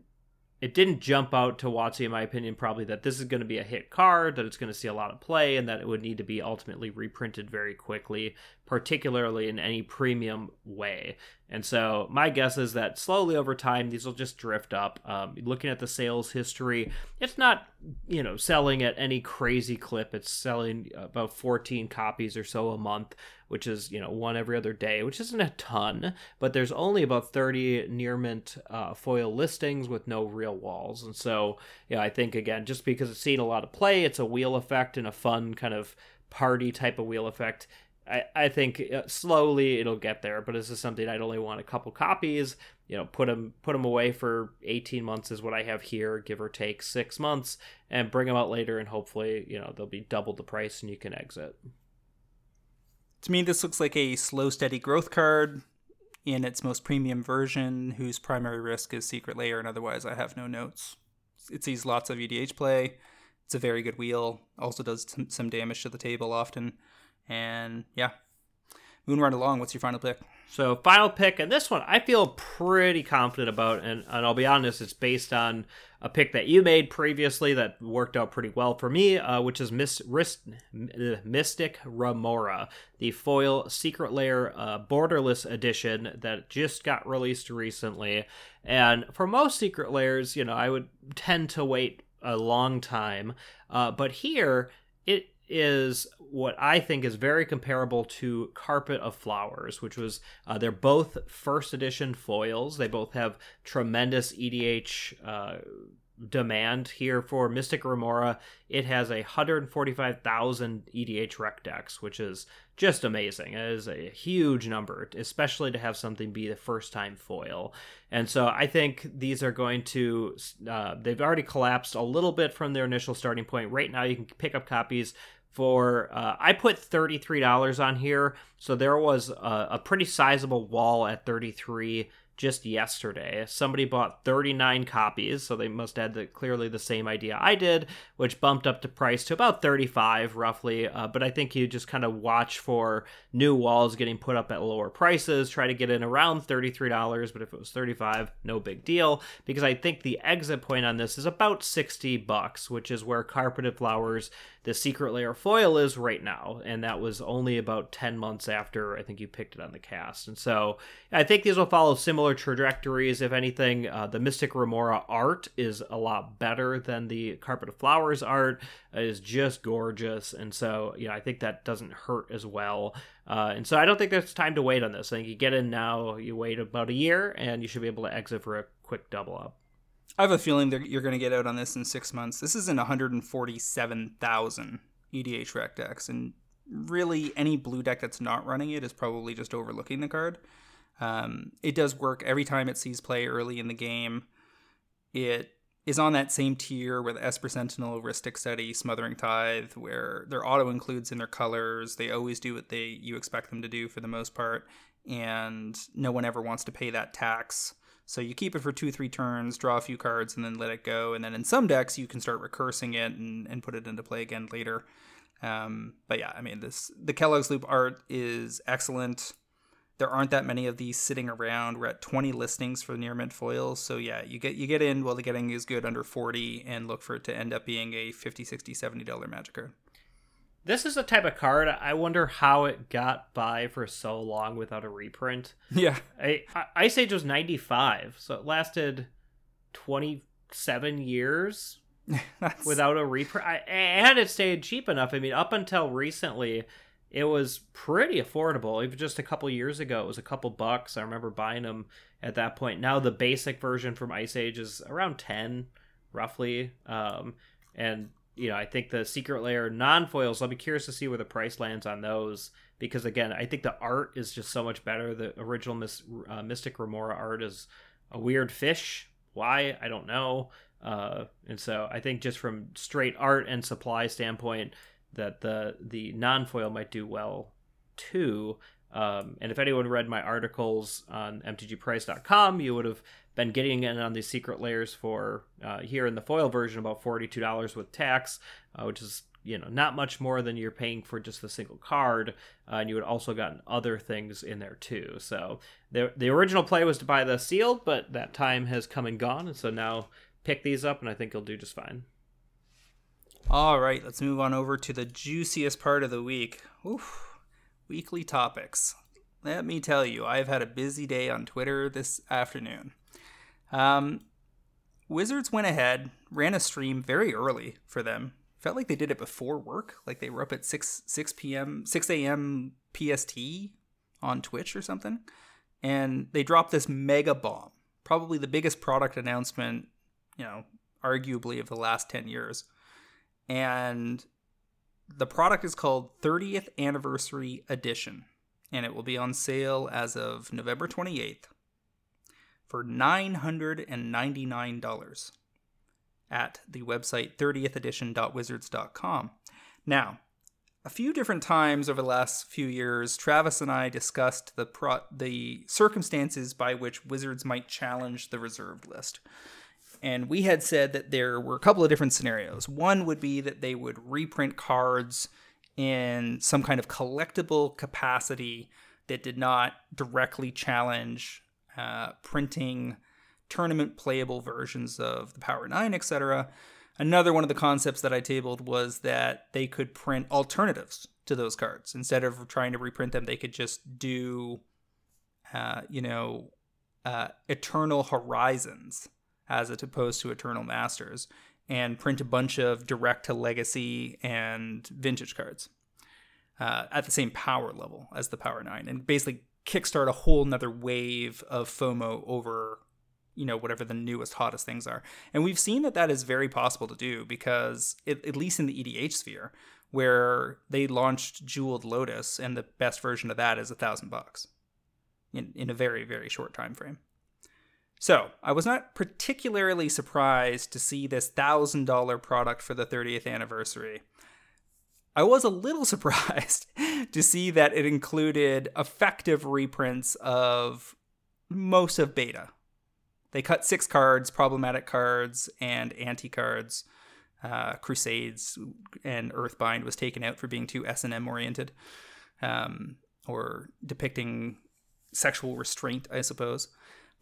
it didn't jump out to WotC, in my opinion, probably that this is going to be a hit card, that it's going to see a lot of play, and that it would need to be ultimately reprinted very quickly, particularly in any premium way. And so my guess is that slowly over time, these will just drift up. Um, looking at the sales history, it's not, you know, selling at any crazy clip. It's selling about 14 copies or so a month, which is you know one every other day, which isn't a ton, but there's only about 30 near mint uh, foil listings with no real walls, and so yeah, I think again just because it's seen a lot of play, it's a wheel effect and a fun kind of party type of wheel effect. I, I think uh, slowly it'll get there, but this is something I'd only want a couple copies. You know, put them put them away for eighteen months is what I have here, give or take six months, and bring them out later, and hopefully, you know, they'll be double the price, and you can exit. To me, this looks like a slow, steady growth card in its most premium version, whose primary risk is Secret lair, and otherwise I have no notes. It sees lots of EDH play. It's a very good wheel. Also does some damage to the table often. And yeah, moving right along. What's your final pick? So final pick, and this one I feel pretty confident about, and, and I'll be honest, it's based on a pick that you made previously that worked out pretty well for me, uh, which is Miss, uh, Mystic Remora, the foil Secret Lair uh, Borderless edition that just got released recently. And for most Secret Lairs, you know, I would tend to wait a long time, uh, but here it is what I think is very comparable to Carpet of Flowers, which was uh, they're both first edition foils. They both have tremendous EDH uh, demand here for Mystic Remora. It has a 145,000 EDH rec decks, which is just amazing. It is a huge number, especially to have something be the first time foil. And so I think these are going to, uh, they've already collapsed a little bit from their initial starting point. Right now, you can pick up copies for uh, I put thirty three dollars on here, so there was a, a pretty sizable wall at thirty three just yesterday. Somebody bought 39 copies, so they must have had the, clearly the same idea I did, which bumped up the price to about 35 roughly. Uh, but I think you just kind of watch for new walls getting put up at lower prices, try to get in around $33, but if it was 35, no big deal because I think the exit point on this is about 60 bucks, which is where Carpet of Flowers the Secret Lair foil is right now, and that was only about 10 months after I think you picked it on the cast. And so I think these will follow similar trajectories. If anything, uh, the Mystic Remora art is a lot better than the Carpet of Flowers art. It is just gorgeous, and so know I think that doesn't hurt as well. Uh, and so I don't think there's time to wait on this. I think you get in now, you wait about a year, and you should be able to exit for a quick double up. I have a feeling that you're going to get out on this in six months. This is in 147,000 EDH rec decks, and really any blue deck that's not running it is probably just overlooking the card. Um, it does work every time it sees play early in the game. It is on that same tier with Esper Sentinel, Rhystic Study, Smothering Tithe, where their auto includes in their colors. They always do what they you expect them to do for the most part, and no one ever wants to pay that tax. So you keep it for two, three turns, draw a few cards, and then let it go. And then in some decks, you can start recursing it and, and put it into play again later. Um, but yeah, I mean, this the Kellogg's Loop art is excellent. There aren't that many of these sitting around. We're at 20 listings for near mint foils. So yeah, you get you get in while the getting is good under 40 and look for it to end up being a 50, 60, 70 dollar magic card. This is a type of card. I wonder how it got by for so long without a reprint. Yeah. I, I, Ice Age was 95, so it lasted 27 years without a reprint. And it stayed cheap enough. I mean, up until recently, it was pretty affordable. Even just a couple years ago, it was a couple bucks. I remember buying them at that point. Now the basic version from Ice Age is around 10, roughly. Um, and you know, I think the Secret Lair non foils. I'll be curious to see where the price lands on those because again, I think the art is just so much better. The original Mis- uh, Mystic Remora art is a weird fish. Why I don't know. Uh, and so I think just from straight art and supply standpoint, that the the non foil might do well too. Um, and if anyone read my articles on mtgprice.com, you would have been getting in on these secret lairs for uh, here in the foil version about $42 with tax, uh, which is you know not much more than you're paying for just the single card. Uh, and you would also gotten other things in there too. So the, the original play was to buy the sealed but that time has come and gone. And so now pick these up and i think you'll do just fine all right let's move on over to the juiciest part of the week Oof. weekly topics let me tell you i've had a busy day on twitter this afternoon um, Wizards went ahead, ran a stream very early for them. Felt like they did it before work, like they were up at six six p.m. six a.m. PST on Twitch or something, and they dropped this mega bomb, probably the biggest product announcement, you know, arguably of the last ten years, and the product is called 30th Anniversary Edition, and it will be on sale as of November 28th for $999 at the website 30thedition.wizards.com. Now, a few different times over the last few years, Travis and I discussed the pro- the circumstances by which Wizards might challenge the reserved list. And we had said that there were a couple of different scenarios. One would be that they would reprint cards in some kind of collectible capacity that did not directly challenge uh, printing tournament playable versions of the Power 9, etc. Another one of the concepts that I tabled was that they could print alternatives to those cards. Instead of trying to reprint them, they could just do, uh, you know, uh, Eternal Horizons as opposed to Eternal Masters and print a bunch of direct to legacy and vintage cards uh, at the same power level as the Power 9 and basically kickstart a whole nother wave of FOMO over you know whatever the newest hottest things are. And we've seen that that is very possible to do because it, at least in the edh sphere where they launched jeweled lotus and the best version of that is a thousand bucks in, in a very very short time frame so i was not particularly surprised to see this thousand dollar product for the 30th anniversary I was a little surprised to see that it included effective reprints of most of beta they cut six cards, problematic cards, and anti cards. Uh, Crusades and Earthbind was taken out for being too S and M oriented, um, or depicting sexual restraint, I suppose.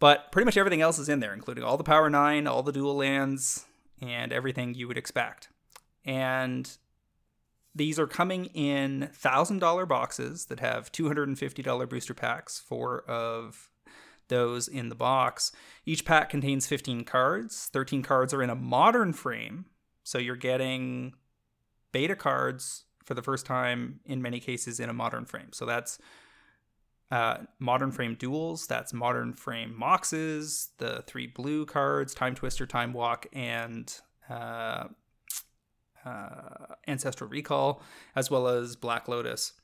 But pretty much everything else is in there, including all the Power Nine, all the dual lands, and everything you would expect. And these are coming in thousand dollar boxes that have two hundred and fifty dollar booster packs, four of those in the box. Each pack contains 15 cards. 13 cards are in a modern frame, so you're getting beta cards for the first time in many cases in a modern frame. So that's uh, modern frame duels, that's modern frame moxes, the three blue cards, Timetwister, Time Walk, and uh, uh, Ancestral Recall, as well as Black Lotus.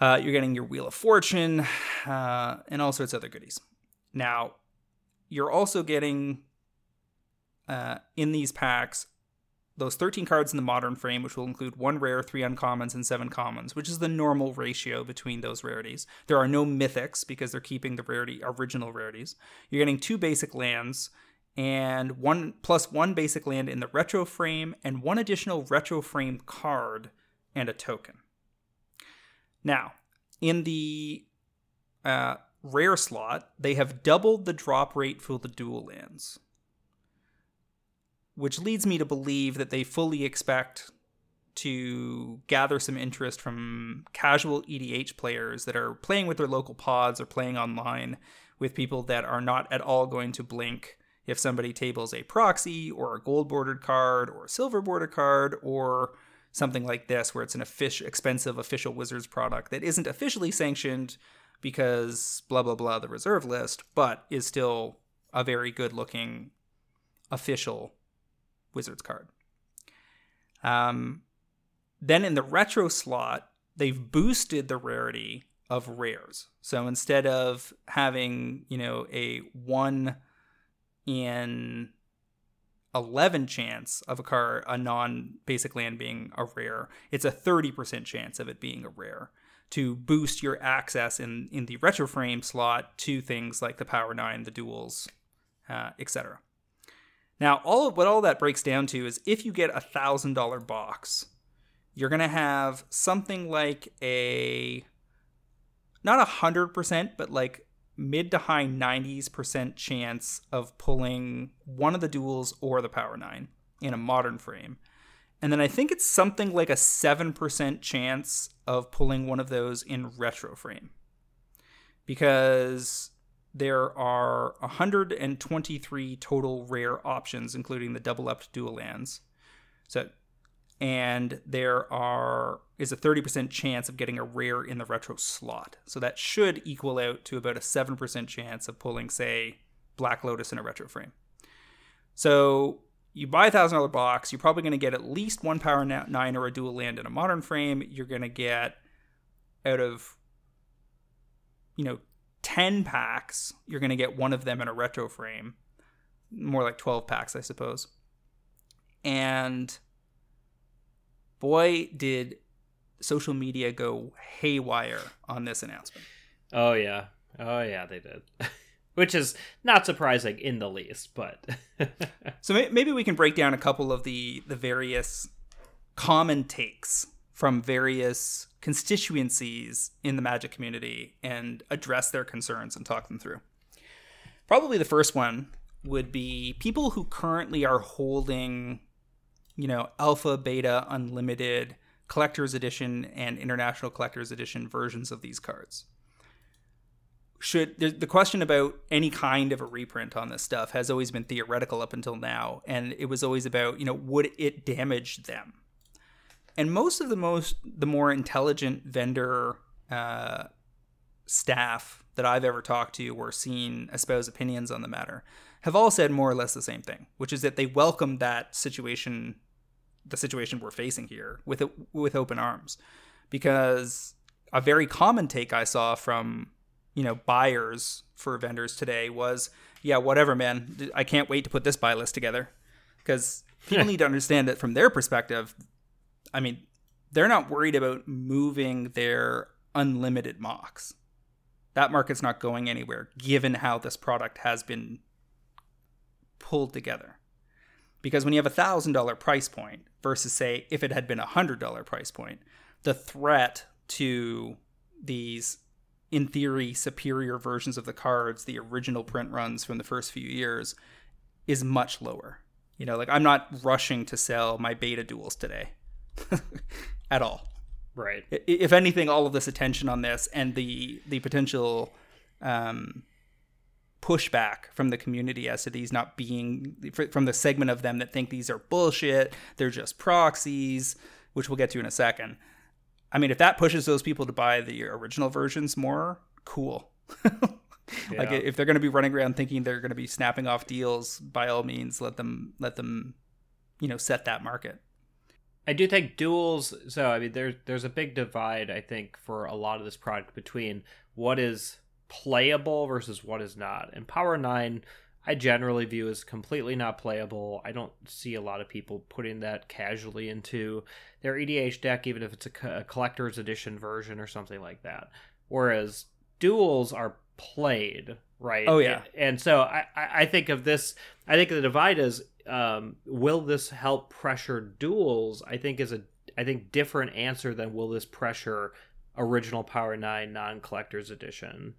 Uh, you're getting your Wheel of Fortune uh, and all sorts of other goodies. Now, you're also getting in these packs those 13 cards in the modern frame, which will include one rare, three uncommons, and seven commons, which is the normal ratio between those rarities. There are no mythics because they're keeping the rarity original rarities. You're getting two basic lands and one plus one basic land in the retro frame and one additional retro frame card and a token. Now, in the uh, rare slot, they have doubled the drop rate for the dual lands, which leads me to believe that they fully expect to gather some interest from casual EDH players that are playing with their local pods or playing online with people that are not at all going to blink if somebody tables a proxy or a gold bordered card or a silver bordered card or something like this, where it's an official, expensive official Wizards product that isn't officially sanctioned because blah blah blah the reserve list, but is still a very good looking official Wizards card. Um, then in the retro slot, they've boosted the rarity of rares. So instead of having, you know, a one in 11 chance of a car a non basic land being a rare it's a 30% chance of it being a rare to boost your access in in the retro frame slot to things like the power 9 the duels uh, etc now all of what all that breaks down to is if you get a thousand dollar box you're gonna have something like a not a hundred percent but like mid to high 90s percent chance of pulling one of the duels or the power 9 in a modern frame. And then i think it's something like a 7% chance of pulling one of those in retro frame. Because there are 123 total rare options including the double up dual lands so and there are is a 30% chance of getting a rare in the retro slot. So that should equal out to about a 7% chance of pulling say Black Lotus in a retro frame. So you buy a thousand dollar box, you're probably going to get at least one Power Nine or a dual land in a modern frame. You're going to get out of you know 10 packs, you're going to get one of them in a retro frame. More like 12 packs, I suppose. And boy, did social media go haywire on this announcement. Oh, yeah. Oh, yeah, they did. Which is not surprising in the least, but. so maybe we can break down a couple of the, the various common takes from various constituencies in the magic community and address their concerns and talk them through. Probably the first one would be people who currently are holding, you know, alpha, beta, unlimited, collector's edition, and international collector's edition versions of these cards. Should the question about any kind of a reprint on this stuff has always been theoretical up until now, and it was always about, you know, would it damage them? And most of the most the more intelligent vendor uh, staff that I've ever talked to or seen espouse opinions on the matter have all said more or less the same thing, which is that they welcome that situation, the situation we're facing here, with with open arms, because a very common take I saw from you know buyers for vendors today was, yeah, whatever, man, I can't wait to put this buy list together, because people need to understand that from their perspective, I mean, they're not worried about moving their unlimited mocks. That market's not going anywhere, given how this product has been pulled together. Because when you have a thousand dollar price point versus say if it had been a hundred dollar price point, the threat to these in theory superior versions of the cards, the original print runs from the first few years, is much lower. You know, like I'm not rushing to sell my beta duels today. at all. Right. If anything, all of this attention on this and the the potential um, pushback from the community as to these not being from the segment of them that think these are bullshit, they're just proxies, which we'll get to in a second. I mean, if that pushes those people to buy the original versions more, cool. yeah. Like if they're going to be running around thinking they're going to be snapping off deals, by all means, let them let them, you know, set that market. I do think duels. So I mean, there's there's a big divide. I think for a lot of this product between what is playable versus what is not. And Power Nine, I generally view as completely not playable. I don't see a lot of people putting that casually into their EDH deck, even if it's a, a collector's edition version or something like that. Whereas duels are played right oh yeah and, and so I, I think of this i think the divide is um, will this help pressure duels? I think is a I think different answer than will this pressure original Power Nine non collector's edition.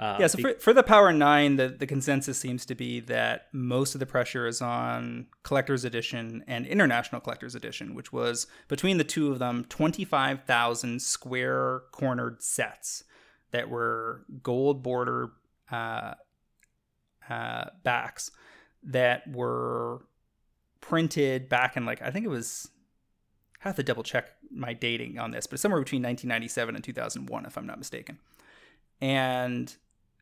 Uh, yeah, so for, for the Power 9, the, the consensus seems to be that most of the pressure is on Collector's Edition and International Collector's Edition, which was between the two of them 25,000 square cornered sets that were gold border uh, uh, backs that were printed back in like I think it was I have to double check my dating on this, but somewhere between 1997 and 2001 if I'm not mistaken. And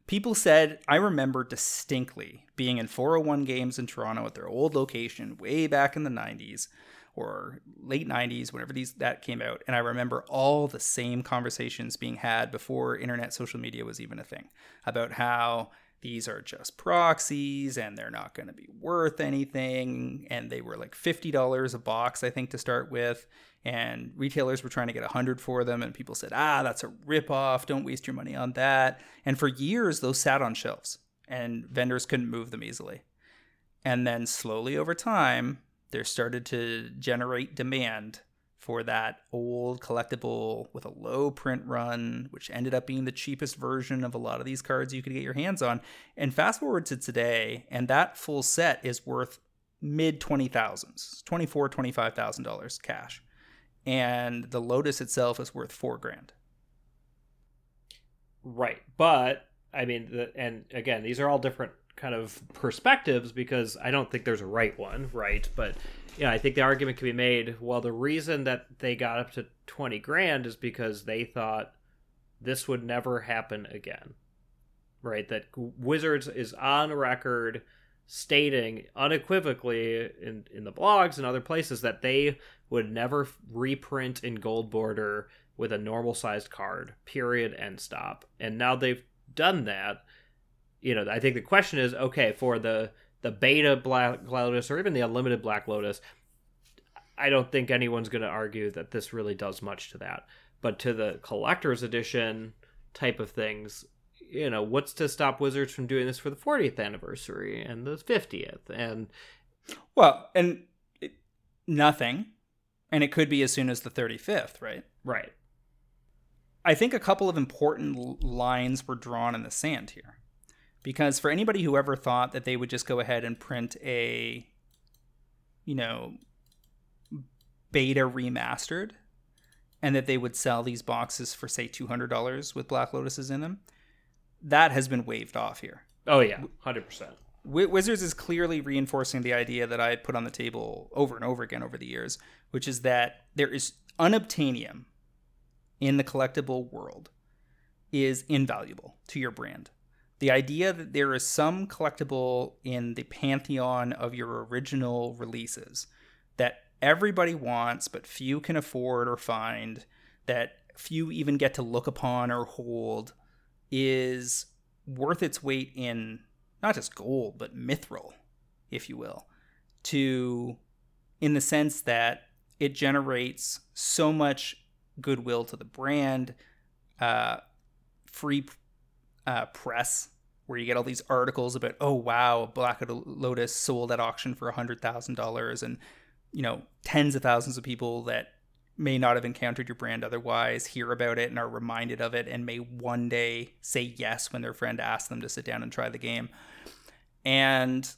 people said I remember distinctly being in 401 games in Toronto at their old location way back in the 90s or late 90s whenever these that came out and I remember all the same conversations being had before internet social media was even a thing about how these are just proxies and they're not going to be worth anything. And they were like $50 a box, I think, to start with. And retailers were trying to get 100 for them. And people said, ah, that's a ripoff. Don't waste your money on that. And for years, those sat on shelves and vendors couldn't move them easily. And then slowly over time, there started to generate demand for that old collectible with a low print run, which ended up being the cheapest version of a lot of these cards you could get your hands on. And fast forward to today, and that full set is worth mid twenty thousands, twenty four, twenty five thousand dollars cash, and the Lotus itself is worth four grand. Right, but I mean, the, and again, these are all different kind of perspectives because I don't think there's a right one, right? But yeah, I think the argument can be made. Well, the reason that they got up to twenty grand is because they thought this would never happen again, right? That Wizards is on record stating unequivocally in, in the blogs and other places that they would never reprint in gold border with a normal sized card, period, and stop. And now they've done that. You know, I think the question is okay, for the the beta Black Lotus or even the unlimited Black Lotus, I don't think anyone's going to argue that this really does much to that. But to the collector's edition type of things, you know, what's to stop Wizards from doing this for the 40th anniversary and the 50th? And well, and it, nothing. And it could be as soon as the 35th, right? Right. I think a couple of important lines were drawn in the sand here. Because for anybody who ever thought that they would just go ahead and print a, you know, beta remastered and that they would sell these boxes for, say, $200 with Black Lotuses in them, that has been waved off here. Oh, yeah, 100%. Wizards is clearly reinforcing the idea that I put on the table over and over again over the years, which is that there is unobtainium in the collectible world is invaluable to your brand. The idea that there is some collectible in the pantheon of your original releases that everybody wants, but few can afford or find, that few even get to look upon or hold, is worth its weight in not just gold, but mithril, if you will, to in the sense that it generates so much goodwill to the brand, uh, free uh, press where you get all these articles about, oh wow, Black Lotus sold at auction for hundred thousand dollars, and you know tens of thousands of people that may not have encountered your brand otherwise hear about it and are reminded of it and may one day say yes when their friend asks them to sit down and try the game. And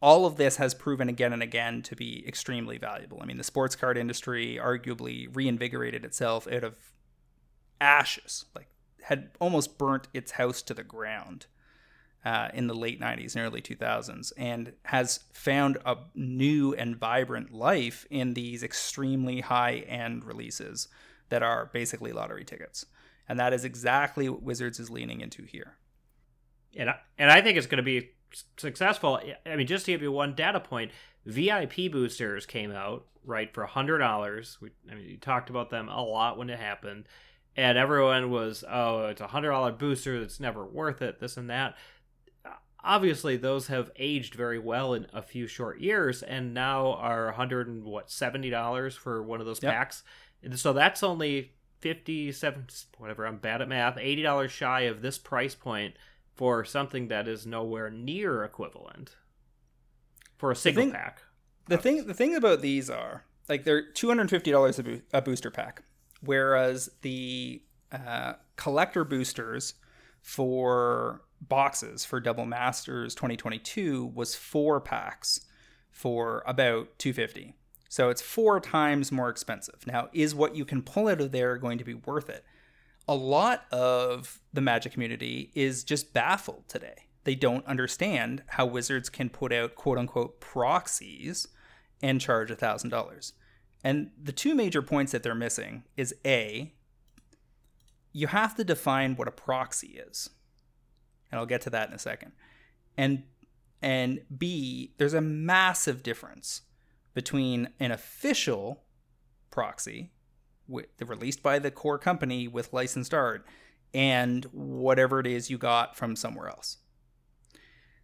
all of this has proven again and again to be extremely valuable. I mean, the sports card industry arguably reinvigorated itself out of ashes, like had almost burnt its house to the ground uh, in the late 90s and early 2000s and has found a new and vibrant life in these extremely high end releases that are basically lottery tickets. And that is exactly what Wizards is leaning into here. And I, and I think it's going to be successful. I mean, just to give you one data point, VIP boosters came out right for hundred dollars. I mean, you talked about them a lot when it happened, and everyone was, "Oh, it's a hundred dollar booster. It's never worth it." This and that obviously those have aged very well in a few short years and now are 100 and what 70 dollars for one of those yep. packs and so that's only 57 whatever i'm bad at math 80 dollars shy of this price point for something that is nowhere near equivalent for a single the thing, pack the thing the thing about these are like they're $250 a, bo- a booster pack whereas the uh, collector boosters for boxes for Double Masters 2022 was four packs for about 250. So it's four times more expensive. Now, is what you can pull out of there going to be worth it? A lot of the Magic community is just baffled today. They don't understand how Wizards can put out quote unquote proxies and charge $1,000. And the two major points that they're missing is A, you have to define what a proxy is and I'll get to that in a second. And and B, there's a massive difference between an official proxy with, released by the core company with licensed art and whatever it is you got from somewhere else.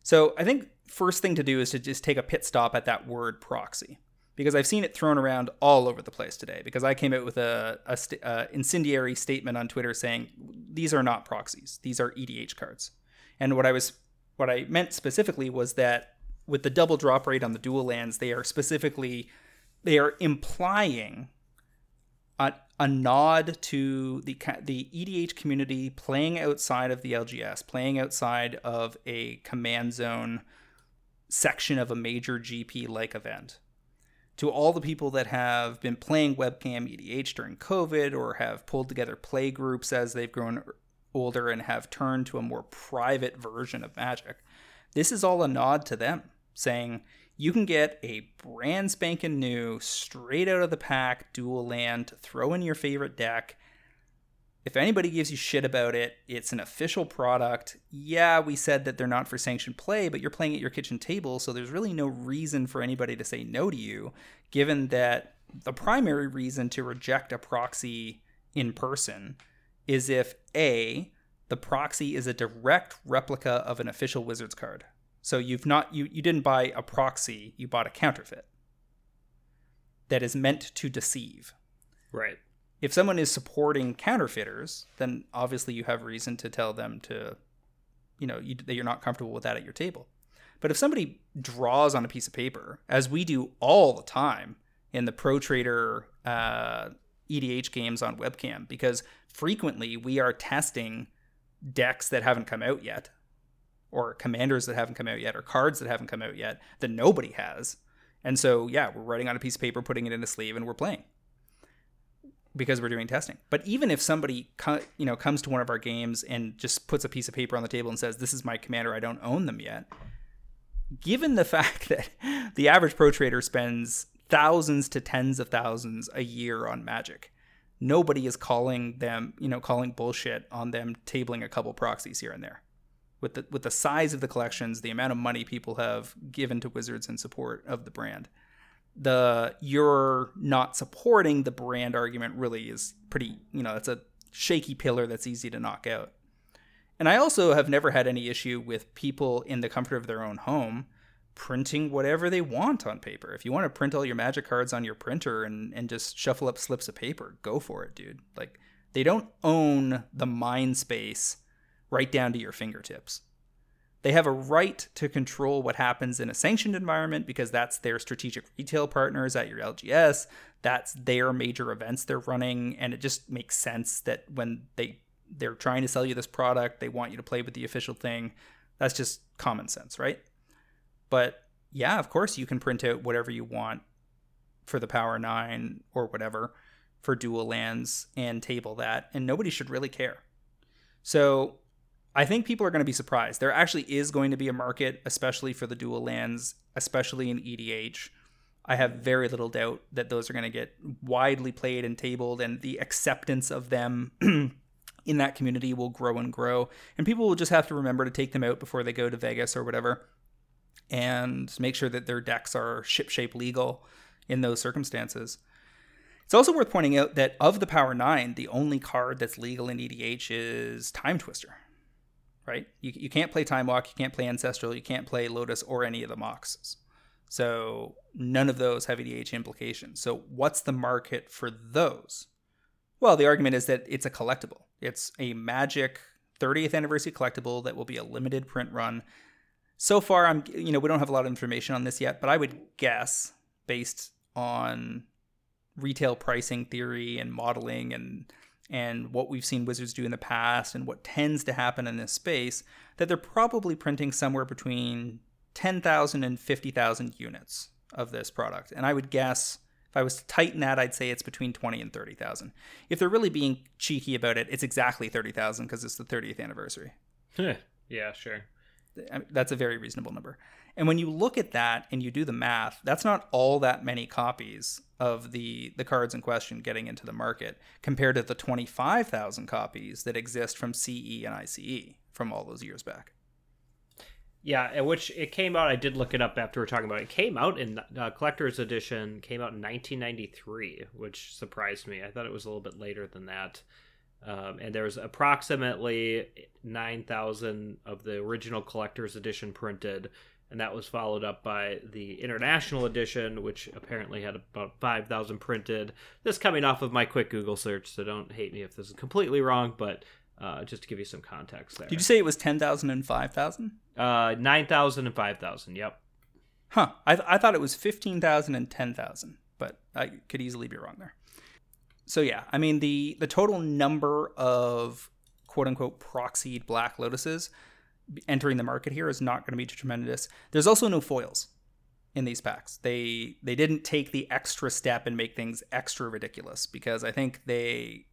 So I think first thing to do is to just take a pit stop at that word proxy because I've seen it thrown around all over the place today. Because I came out with a, a, st- a incendiary statement on Twitter saying these are not proxies; these are EDH cards. And what I was what I meant specifically was that with the double drop rate on the dual lands, they are specifically they are implying a, a nod to the the EDH community playing outside of the LGS, playing outside of a command zone section of a major GP like event. To all the people that have been playing webcam EDH during COVID or have pulled together play groups as they've grown older and have turned to a more private version of Magic. This is all a nod to them, saying you can get a brand spanking new, straight out of the pack dual land to throw in your favorite deck if anybody gives you shit about it, it's an official product. Yeah, we said that they're not for sanctioned play, but you're playing at your kitchen table, so there's really no reason for anybody to say no to you, given that the primary reason to reject a proxy in person is if A, the proxy is a direct replica of an official Wizards card. So you've not you, you didn't buy a proxy, you bought a counterfeit that is meant to deceive. Right if someone is supporting counterfeiters, then obviously you have reason to tell them to, you know, you, that you're not comfortable with that at your table. But if somebody draws on a piece of paper, as we do all the time in the Pro Trader uh, EDH games on webcam, because frequently we are testing decks that haven't come out yet, or commanders that haven't come out yet, or cards that haven't come out yet that nobody has. And so, yeah, we're writing on a piece of paper, putting it in a sleeve, and we're playing because we're doing testing. But even if somebody you know comes to one of our games and just puts a piece of paper on the table and says, "This is my commander. I don't own them yet," given the fact that the average pro trader spends thousands to tens of thousands a year on Magic, nobody is calling them you know calling bullshit on them tabling a couple proxies here and there. With the with the size of the collections, the amount of money people have given to Wizards in support of the brand the you're not supporting the brand argument really is pretty, you know, that's a shaky pillar that's easy to knock out. And I also have never had any issue with people in the comfort of their own home printing whatever they want on paper. If you want to print all your magic cards on your printer and, and just shuffle up slips of paper, go for it, dude. Like, they don't own the mind space right down to your fingertips. They have a right to control what happens in a sanctioned environment because that's their strategic retail partners at your LGS. That's their major events they're running, and it just makes sense that when they they're trying to sell you this product, they want you to play with the official thing. That's just common sense, right? But yeah, of course you can print out whatever you want for the Power 9 or whatever for dual lands and table that, and nobody should really care. So I think people are going to be surprised. There actually is going to be a market, especially for the dual lands, especially in EDH. I have very little doubt that those are going to get widely played and tabled, and the acceptance of them in that community will grow and grow. And people will just have to remember to take them out before they go to Vegas or whatever, and make sure that their decks are shipshape legal in those circumstances. It's also worth pointing out that of the Power 9, the only card that's legal in EDH is Timetwister right? You, you can't play Time Walk, you can't play Ancestral, you can't play Lotus or any of the Moxes. So none of those have EDH implications. So what's the market for those? Well, the argument is that it's a collectible. It's a Magic 30th anniversary collectible that will be a limited print run. So far, I'm you know we don't have a lot of information on this yet, but I would guess based on retail pricing theory and modeling and and what we've seen Wizards do in the past and what tends to happen in this space, that they're probably printing somewhere between 10,000 and 50,000 units of this product. And I would guess if I was to tighten that, I'd say it's between 20 and 30,000. If they're really being cheeky about it, it's exactly 30,000 because it's the 30th anniversary. yeah, sure. That's a very reasonable number. And when you look at that and you do the math, that's not all that many copies of the the cards in question getting into the market compared to the 25,000 copies that exist from CE and ICE from all those years back. Yeah, which it came out. I did look it up after we are talking about it. it came out in uh, collector's edition. Came out in 1993, which surprised me. I thought it was a little bit later than that. Um, and there was approximately 9,000 of the original collector's edition printed, and that was followed up by the international edition, which apparently had about 5,000 printed. This coming off of my quick Google search, so don't hate me if this is completely wrong, but uh, just to give you some context there. Did you say it was 10,000 and 5,000? Uh, 9,000 and 5,000, yep. Huh. I, th- I thought it was 15,000 and 10,000, but I could easily be wrong there so yeah, I mean the the total number of quote unquote proxied black lotuses entering the market here is not going to be tremendous. There's also no foils in these packs. They they didn't take the extra step and make things extra ridiculous because I think they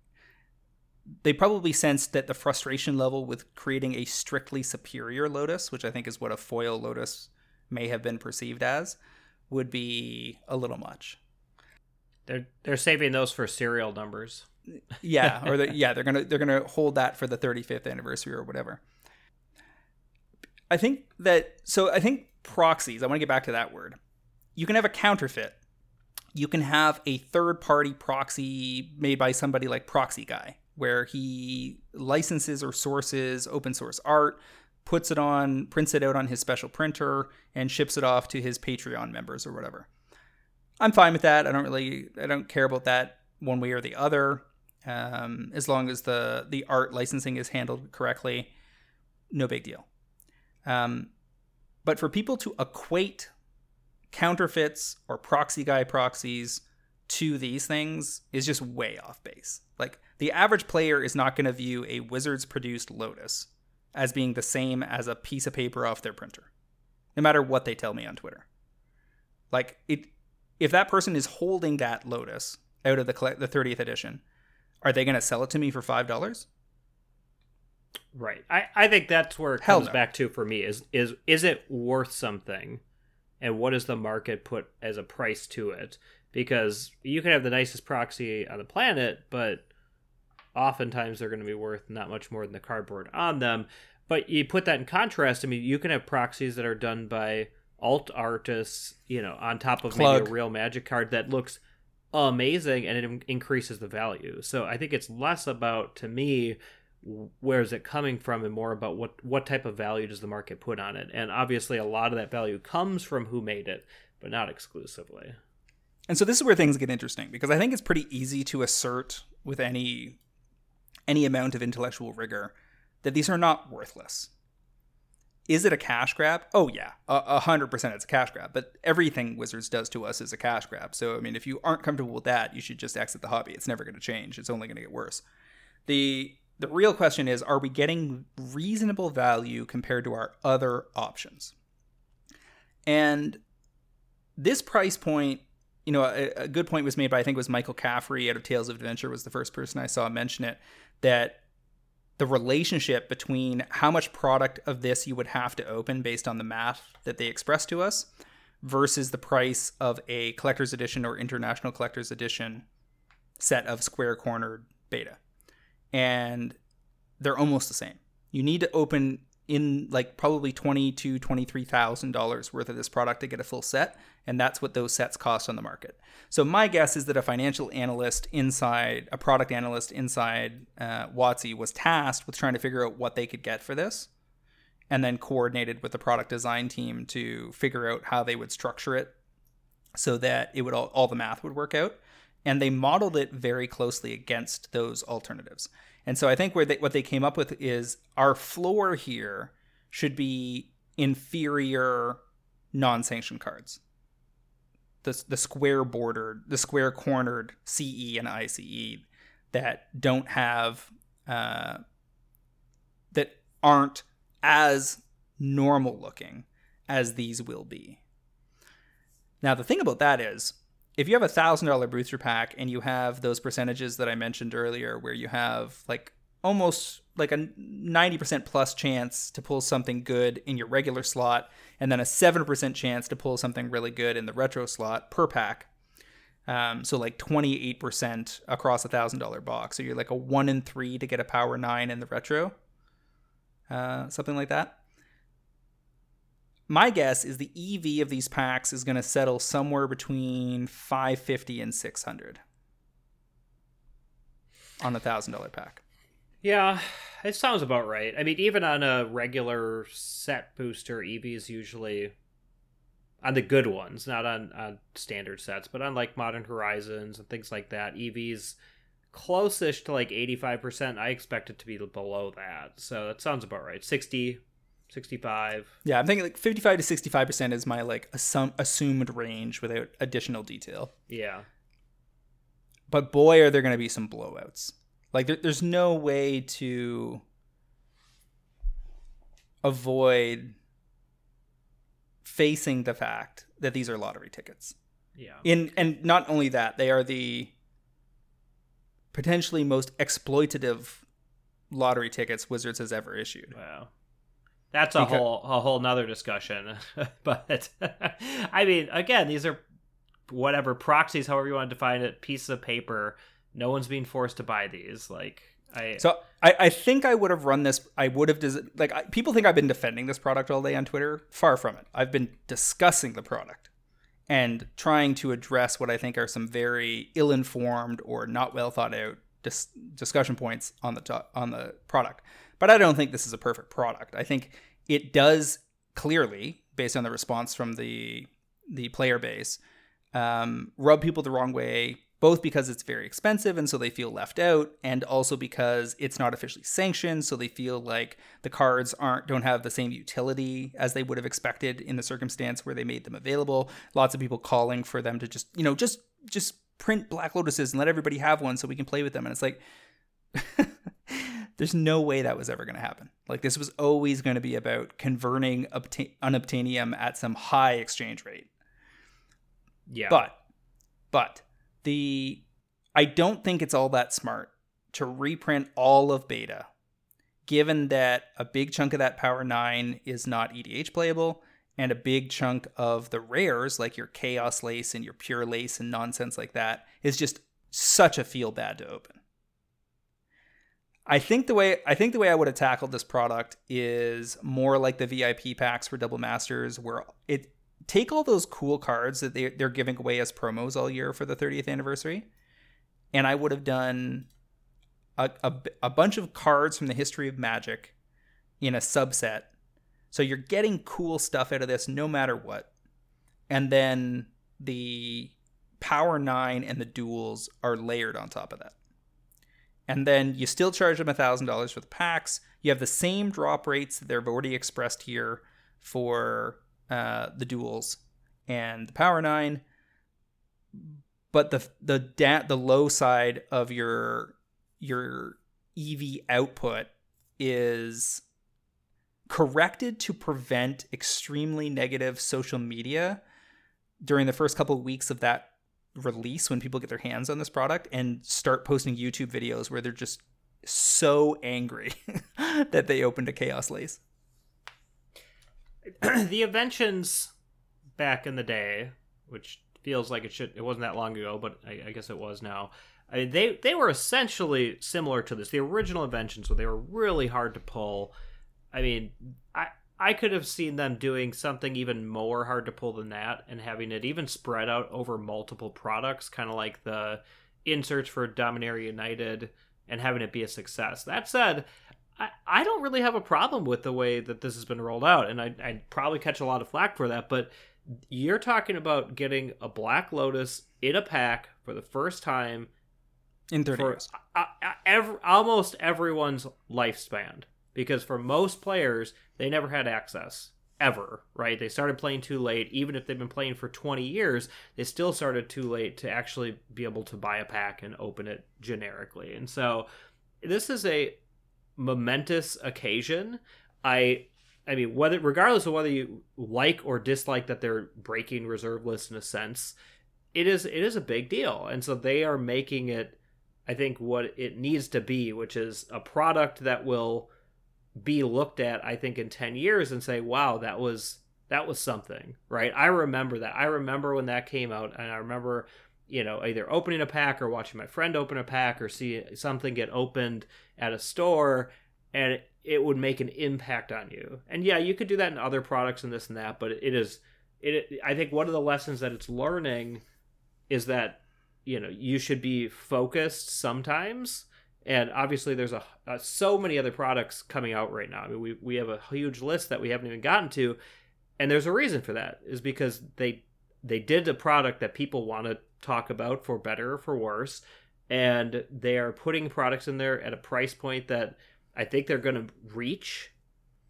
they probably sensed that the frustration level with creating a strictly superior lotus, which I think is what a foil lotus may have been perceived as, would be a little much. They're they're saving those for serial numbers. yeah, or the, yeah, they're gonna they're gonna hold that for the 35th anniversary or whatever. I think that so I think proxies. I want to get back to that word. You can have a counterfeit. You can have a third party proxy made by somebody like Proxy Guy, where he licenses or sources open source art, puts it on, prints it out on his special printer, and ships it off to his Patreon members or whatever. I'm fine with that. I don't really, I don't care about that one way or the other, um, as long as the the art licensing is handled correctly. No big deal. Um, but for people to equate counterfeits or proxy guy proxies to these things is just way off base. Like the average player is not going to view a Wizards produced Lotus as being the same as a piece of paper off their printer, no matter what they tell me on Twitter. Like it, if that person is holding that Lotus out of the the 30th edition, are they going to sell it to me for five dollars? Right. I, I think that's where it Hell comes no. back to for me is is is it worth something? And what does the market put as a price to it? Because you can have the nicest proxy on the planet, but oftentimes they're going to be worth not much more than the cardboard on them. But you put that in contrast, I mean, you can have proxies that are done by alt artists, you know, on top of maybe a real magic card that looks amazing and it in- increases the value. So I think it's less about to me where is it coming from and more about what what type of value does the market put on it. And obviously a lot of that value comes from who made it, but not exclusively. And so this is where things get interesting because I think it's pretty easy to assert with any any amount of intellectual rigor that these are not worthless. Is it a cash grab? Oh yeah, a hundred percent it's a cash grab. But everything Wizards does to us is a cash grab. So I mean, if you aren't comfortable with that, you should just exit the hobby. It's never going to change. It's only going to get worse. the The real question is: Are we getting reasonable value compared to our other options? And this price point you know, a, a good point was made by I think it was Michael Caffrey out of Tales of Adventure was the first person I saw mention it that the relationship between how much product of this you would have to open based on the math that they express to us versus the price of a collector's edition or international collector's edition set of square cornered beta. And they're almost the same. You need to open in like probably twenty to twenty three thousand dollars worth of this product to get a full set, and that's what those sets cost on the market. So my guess is that a financial analyst inside a product analyst inside uh, WotC was tasked with trying to figure out what they could get for this, and then coordinated with the product design team to figure out how they would structure it so that it would all, all the math would work out and they modeled it very closely against those alternatives. And so I think where they, what they came up with is our floor here should be inferior non-sanctioned cards. The, the square bordered, the square cornered CE and ICE that don't have uh, that aren't as normal looking as these will be. Now the thing about that is if you have a thousand dollar booster pack and you have those percentages that I mentioned earlier, where you have like almost like a 90% plus chance to pull something good in your regular slot, and then a 7% chance to pull something really good in the retro slot per pack. Um, so like 28% across a thousand dollar box. So you're like a one in three to get a power nine in the retro, uh, something like that my guess is the EV of these packs is going to settle somewhere between 550 and 600 on a thousand dollar pack. Yeah, it sounds about right. I mean, even on a regular set booster, EV is usually on the good ones, not on, on standard sets, but on like Modern Horizons and things like that. EV's closest to like 85%. I expect it to be below that. So that sounds about right. 60, 65. Yeah, I'm thinking like 55 to 65% is my like assum- assumed range without additional detail. Yeah. But boy, are there going to be some blowouts. Like there, there's no way to avoid facing the fact that these are lottery tickets. Yeah. In and not only that, they are the potentially most exploitative lottery tickets Wizards has ever issued. Wow. That's a Because- whole a whole nother discussion. but I mean, again, these are whatever proxies, however you want to define it, pieces of paper No one's being forced to buy these. Like I So I, I think I would have run this. I would have des- like I, people think I've been defending this product all day on Twitter. Far from it. I've been discussing the product and trying to address what I think are some very ill-informed or not well thought out dis- discussion points on the to- on the product. But I don't think this is a perfect product. I think it does clearly, based on the response from the the player base, um, rub people the wrong way both because it's very expensive and so they feel left out and also because it's not officially sanctioned so they feel like the cards aren't don't have the same utility as they would have expected in the circumstance where they made them available lots of people calling for them to just you know just just print black lotuses and let everybody have one so we can play with them and it's like there's no way that was ever going to happen like this was always going to be about converting obta- unobtainium at some high exchange rate yeah. but but the I don't think it's all that smart to reprint all of beta, given that a big chunk of that Power 9 is not EDH playable, and a big chunk of the rares, like your Chaos Lace and your Pure Lace and nonsense like that, is just such a feel bad to open. I think the way I think the way I would have tackled this product is more like the VIP packs for Double Masters, where it take all those cool cards that they, they're giving away as promos all year for the 30th anniversary and i would have done a, a, a, bunch of cards from the history of magic in a subset. So you're getting cool stuff out of this no matter what. And then the power 9 and the duels are layered on top of that and then you still charge them $1000 for the packs. You have the same drop rates that they've already expressed here for uh, the duels and the power nine. But the the da- the low side of your your ev output is corrected to prevent extremely negative social media during the first couple of weeks of that release when people get their hands on this product and start posting youtube videos where they're just so angry that they opened a chaos lace the inventions back in the day, which feels like it should it wasn't that long ago, but I, I guess it was now. I mean, they they were essentially similar to this. The original inventions, where they were really hard to pull. I mean, I I could have seen them doing something even more hard to pull than that, and having it even spread out over multiple products, kind of like the inserts for Dominaria United, and having it be a success. That said, I, I don't really have a problem with the way that this has been rolled out, and I, I'd probably catch a lot of flack for that. But you're talking about getting a Black Lotus in a pack for the first time in 30 for years. uh, every, almost everyone's lifespan. Because for most players, they never had access ever, right? They started playing too late. Even if they've been playing for 20 years, they still started too late to actually be able to buy a pack and open it generically. And so this is a momentous occasion. I I mean whether regardless of whether you like or dislike that they're breaking reserve lists in a sense, it is it is a big deal. And so they are making it I think what it needs to be, which is a product that will be looked at I think in 10 years and say, "Wow, that was that was something." Right? I remember that. I remember when that came out and I remember you know, either opening a pack or watching my friend open a pack or see something get opened at a store and it, would make an impact on you. And yeah, you could do that in other products and this and that, but it is it I think one of the lessons that it's learning is that you know, you should be focused sometimes. And obviously there's a, a so many other products coming out right now. I mean, we we have a huge list that we haven't even gotten to and there's a reason for that is because they they did a product that people want to talk about for better or for worse and they are putting products in there at a price point that i think they're going to reach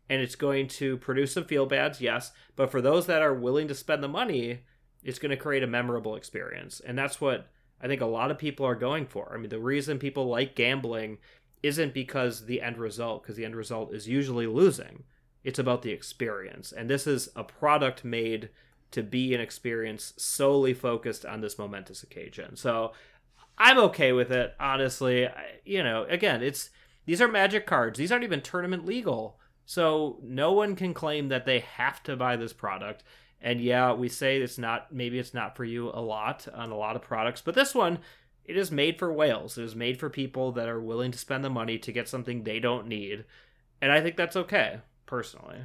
and it's going to produce some feel bads yes but for those that are willing to spend the money it's going to create a memorable experience and that's what i think a lot of people are going for i mean the reason people like gambling isn't because the end result because the end result is usually losing it's about the experience and this is a product made to be an experience solely focused on this momentous occasion. So I'm okay with it, honestly. I, you know, again, it's these are magic cards. These aren't even tournament legal. So no one can claim that they have to buy this product. And yeah, we say it's not maybe it's not for you a lot on a lot of products, but this one it is made for whales. It is made for people that are willing to spend the money to get something they don't need. And I think that's okay, personally.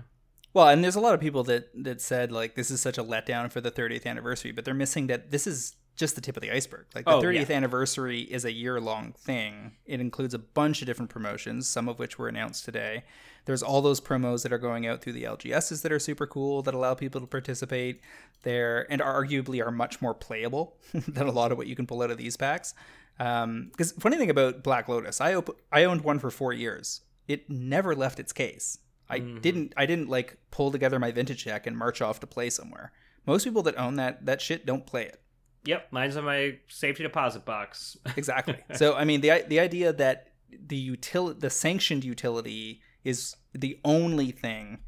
Well, and there's a lot of people that that said like this is such a letdown for the 30th anniversary, but they're missing that this is just the tip of the iceberg. Like the Oh, 30th yeah. anniversary is a year long thing. It includes a bunch of different promotions, some of which were announced today. There's all those promos that are going out through the LGSs that are super cool that allow people to participate there and arguably are much more playable than a lot of what you can pull out of these packs. Um, because funny thing about Black Lotus, I op- I owned one for four years. It never left its case. I mm-hmm. didn't I didn't like pull together my vintage deck and march off to play somewhere. Most people that own that that shit don't play it. Yep, mine's in my safety deposit box. Exactly. so I mean the the idea that the util the sanctioned utility is the only thing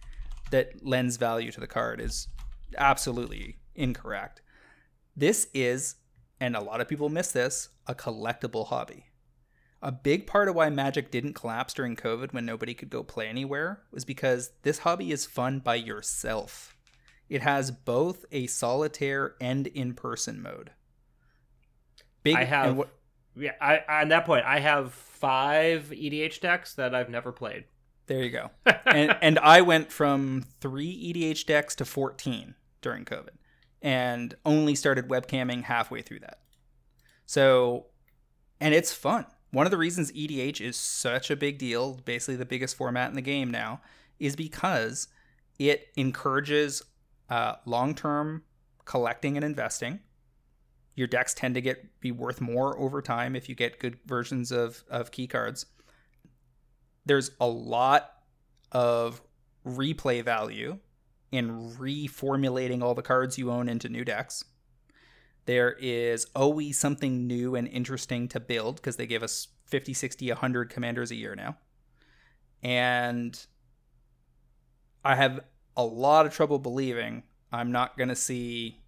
that lends value to the card is absolutely incorrect. This is and a lot of people miss this, a collectible hobby. A big part of why Magic didn't collapse during COVID when nobody could go play anywhere was because this hobby is fun by yourself. It has both a solitaire and in-person mode. Big I have what, Yeah, I on that point, I have five EDH decks that I've never played. There you go. and and I went from three EDH decks to fourteen during COVID, and only started webcamming halfway through that. So, and it's fun. One of the reasons EDH is such a big deal, basically the biggest format in the game now, is because it encourages uh, long-term collecting and investing. Your decks tend to get be worth more over time if you get good versions of of key cards there's a lot of replay value in reformulating all the cards you own into new decks. There is always something new and interesting to build because they give us 50, 60, 100 commanders a year now. And I have a lot of trouble believing I'm not going to see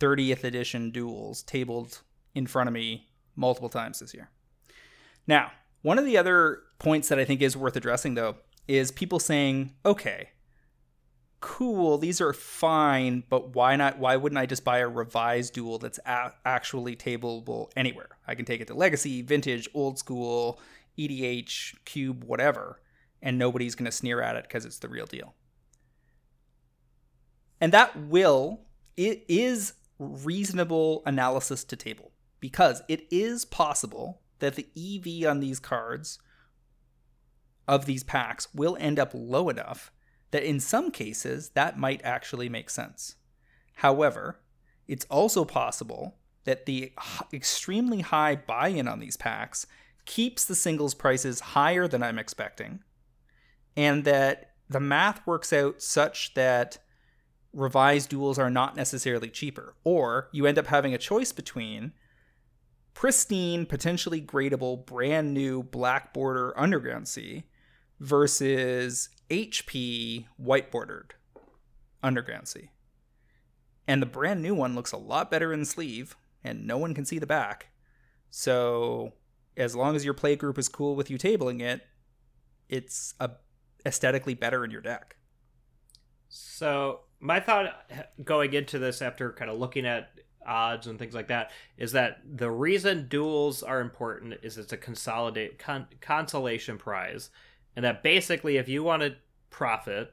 30th edition duels tabled in front of me multiple times this year. Now, one of the other points that I think is worth addressing, though, is people saying, okay, cool, these are fine, but why not? Why wouldn't I just buy a revised duel that's a- actually tableable anywhere? I can take it to Legacy, Vintage, Old School, EDH, Cube, whatever, and nobody's going to sneer at it because it's the real deal. And that will, it is reasonable analysis to table because it is possible that the EV on these cards of these packs will end up low enough that in some cases that might actually make sense. However, it's also possible that the extremely high buy in on these packs keeps the singles prices higher than I'm expecting, and that the math works out such that revised duels are not necessarily cheaper, or you end up having a choice between pristine, potentially gradable, brand new black border underground sea versus HP white bordered underground sea. And the brand new one looks a lot better in sleeve, and no one can see the back. So, as long as your play group is cool with you tabling it, it's a aesthetically better in your deck. So my thought going into this after kind of looking at odds and things like that is that the reason duels are important is it's a consolidate con- consolation prize and that basically if you want to profit